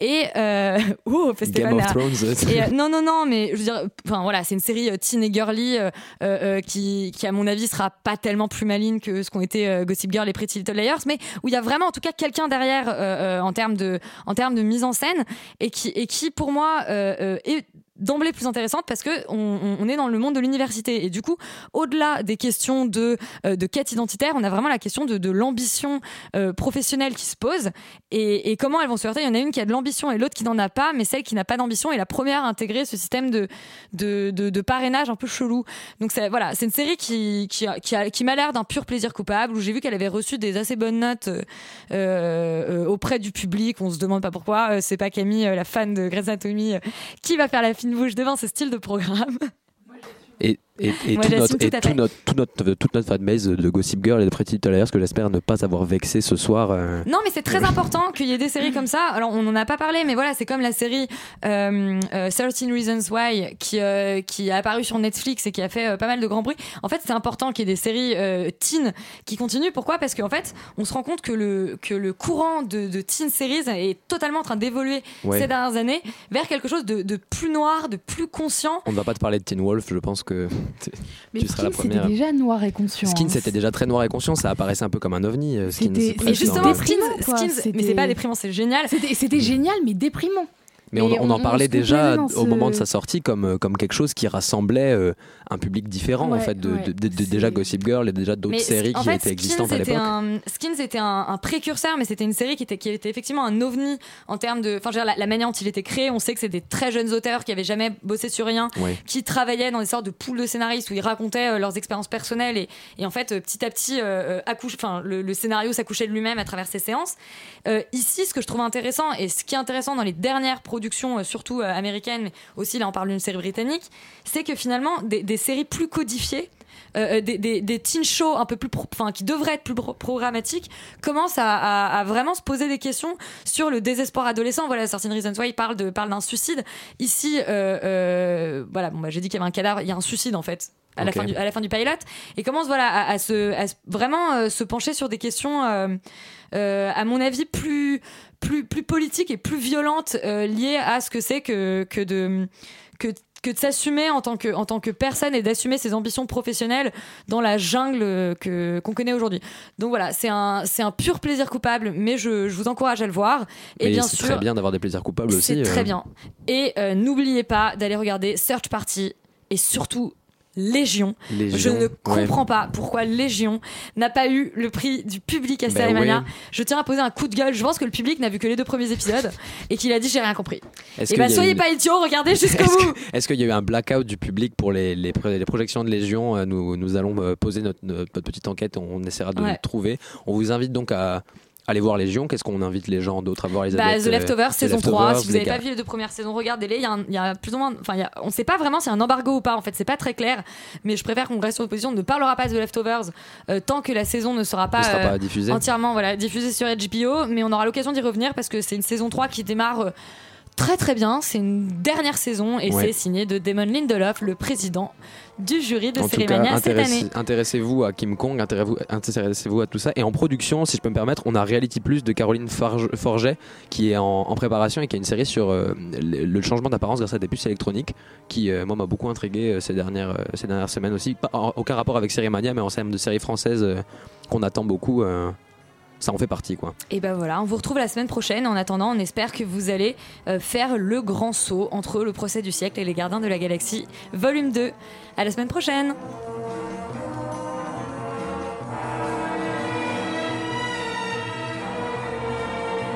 et euh, ouh, Game of. Thrones. Et, euh, non non non mais je veux dire enfin voilà c'est une série teen et girly euh, qui qui à mon avis sera pas tellement plus maligne que ce qu'ont été Gossip Girl et Pretty Little Liars mais où il y a vraiment en tout cas quelqu'un derrière en termes de en termes de mise en scène et qui et qui pour moi euh, euh, est d'emblée plus intéressante parce que on, est dans le monde de l'université. Et du coup au-delà des questions de euh, de quête identitaire on a vraiment la question de, l'ambition euh, professionnelle qui se pose. Et, comment elles vont se heurter? Il y en a une qui a de l'ambition et l'autre qui n'en a pas mais celle qui n'a pas d'ambition est la première à intégrer ce système de de, de, parrainage un peu chelou. Donc voilà c'est une série qui qui, qui, qui m'a l'air d'un pur plaisir coupable où j'ai vu qu'elle avait reçu des assez bonnes notes euh, auprès du public. On se demande pas pourquoi. C'est pas Camille la fan de Grey's Anatomy qui va faire la fine bouche devant ce style de programme Et, et, et Moi, tout notre, et tout à tout fait. notre, tout notre, toute notre fanbase de Gossip Girl et de Pretty Little Liars que j'espère ne pas avoir vexé ce soir. euh. Non, mais c'est très important qu'il y ait des séries comme ça. Alors, on n'en a pas parlé, mais voilà, c'est comme la série euh, euh, 13 Reasons Why qui, euh, qui a apparu sur Netflix et qui a fait euh, pas mal de grand bruit. En fait, c'est important qu'il y ait des séries euh, teen qui continuent. Pourquoi? Parce qu'en fait, on se rend compte que le, que le courant de, de teen series est totalement en train d'évoluer Ouais. ces dernières années vers quelque chose de, de plus noir, de plus conscient. On ne va pas te parler de Teen Wolf, je pense que Mais tu seras la Skin, c'était première. déjà noir et conscient. Skin, hein. c'était déjà très noir et conscient, ça apparaissait un peu comme un ovni. euh, Skin, C'était- c'est mais justement, Skins, mais c'est pas déprimant, c'est génial. C'était c'était génial, mais déprimant. Mais on, on en on parlait se déjà au ce- moment de sa sortie comme, euh, comme quelque chose qui rassemblait euh, un public différent en Ouais, fait de, ouais. de- de- de- déjà Gossip Girl et déjà d'autres séries en qui fait, étaient Skins existantes à l'époque. Skins était un, un précurseur, mais c'était une série qui était, qui était effectivement un ovni en termes de. Enfin, je veux dire, la, la manière dont il était créé, on sait que c'est des très jeunes auteurs qui avaient jamais bossé sur rien, Ouais. qui travaillaient dans des sortes de poules de scénaristes où ils racontaient euh, leurs expériences personnelles et, et en fait, euh, petit à petit, euh, euh, accouche, le, le scénario s'accouchait de lui-même à travers ces séances. Ici, ce que je trouve intéressant et ce qui est intéressant dans les dernières productions, euh, surtout euh, américaines, mais aussi là on parle d'une série britannique, c'est que finalement des, séries plus codifiées. euh, des, des, teen shows un peu plus enfin qui devraient être plus pro- programmatiques commencent à, vraiment se poser des questions sur le désespoir adolescent voilà Certain Reasons Why parle parle d'un suicide ici voilà bon bah, j'ai dit qu'il y avait un cadavre il y a un suicide en fait à, la, fin du, à la fin du pilot et commence voilà à, à se, à vraiment euh, se pencher sur des questions euh, euh, à mon avis plus plus plus politiques et plus violentes liées à ce que c'est que que de que que de s'assumer en tant que en tant que personne et d'assumer ses ambitions professionnelles dans la jungle que qu'on connaît aujourd'hui. Donc voilà, c'est un c'est un pur plaisir coupable, mais je, je vous encourage à le voir. Et Mais bien c'est sûr, très bien d'avoir des plaisirs coupables aussi. c'est très bien. Et euh, n'oubliez pas d'aller regarder Search Party et surtout Légion. Légion, Je ne ouais. comprends pas pourquoi Légion n'a pas eu le prix du public à Ben Starmania. ouais. Je tiens à poser un coup de gueule. Je pense que le public n'a vu que les deux premiers épisodes et qu'il a dit j'ai rien compris. Et qu'il bah a soyez une- pas idiots, regardez jusqu'au bout. Est-ce qu'il y a eu un blackout du public pour les, les, pro- les projections de Légion Euh, nous, nous allons euh, poser notre, notre petite enquête, on essaiera de Ouais. le trouver. On vous invite donc à aller voir Légion. Qu'est-ce qu'on invite les gens d'autres à voir Bah, Elisabeth The euh, Leftovers The saison Leftovers, 3 si vous les n'avez pas vu les deux premières saisons regardez-les il y, a y plus ou moins enfin on ne sait pas vraiment s'il y a un embargo ou pas en fait c'est pas très clair mais je préfère qu'on reste sur position on ne parlera pas de The Leftovers euh, tant que la saison ne sera pas, sera pas euh, diffusée. entièrement voilà, diffusée sur HBO mais on aura l'occasion d'y revenir parce que c'est une saison 3 qui démarre très très bien c'est une dernière saison et Ouais. c'est signé de Damon Lindelof le président du jury de Cérémania cette année intéressez-vous à Kim Kong, intéressez-vous à tout ça. Et en production, si je peux me permettre, on a Reality Plus de Caroline Farge- Forget qui est en, en préparation et qui a une série sur euh, le, le changement d'apparence grâce à des puces électroniques qui, euh, moi, m'a beaucoup intrigué euh, ces, dernières, ces dernières semaines aussi. Pas, aucun rapport avec Série Mania, mais en termes de série française euh, qu'on attend beaucoup. Ça en fait partie quoi. Et ben voilà, on vous retrouve la semaine prochaine. En attendant, on espère que vous allez euh, faire le grand saut entre le procès du siècle et les gardiens de la galaxie, volume 2. À la semaine prochaine!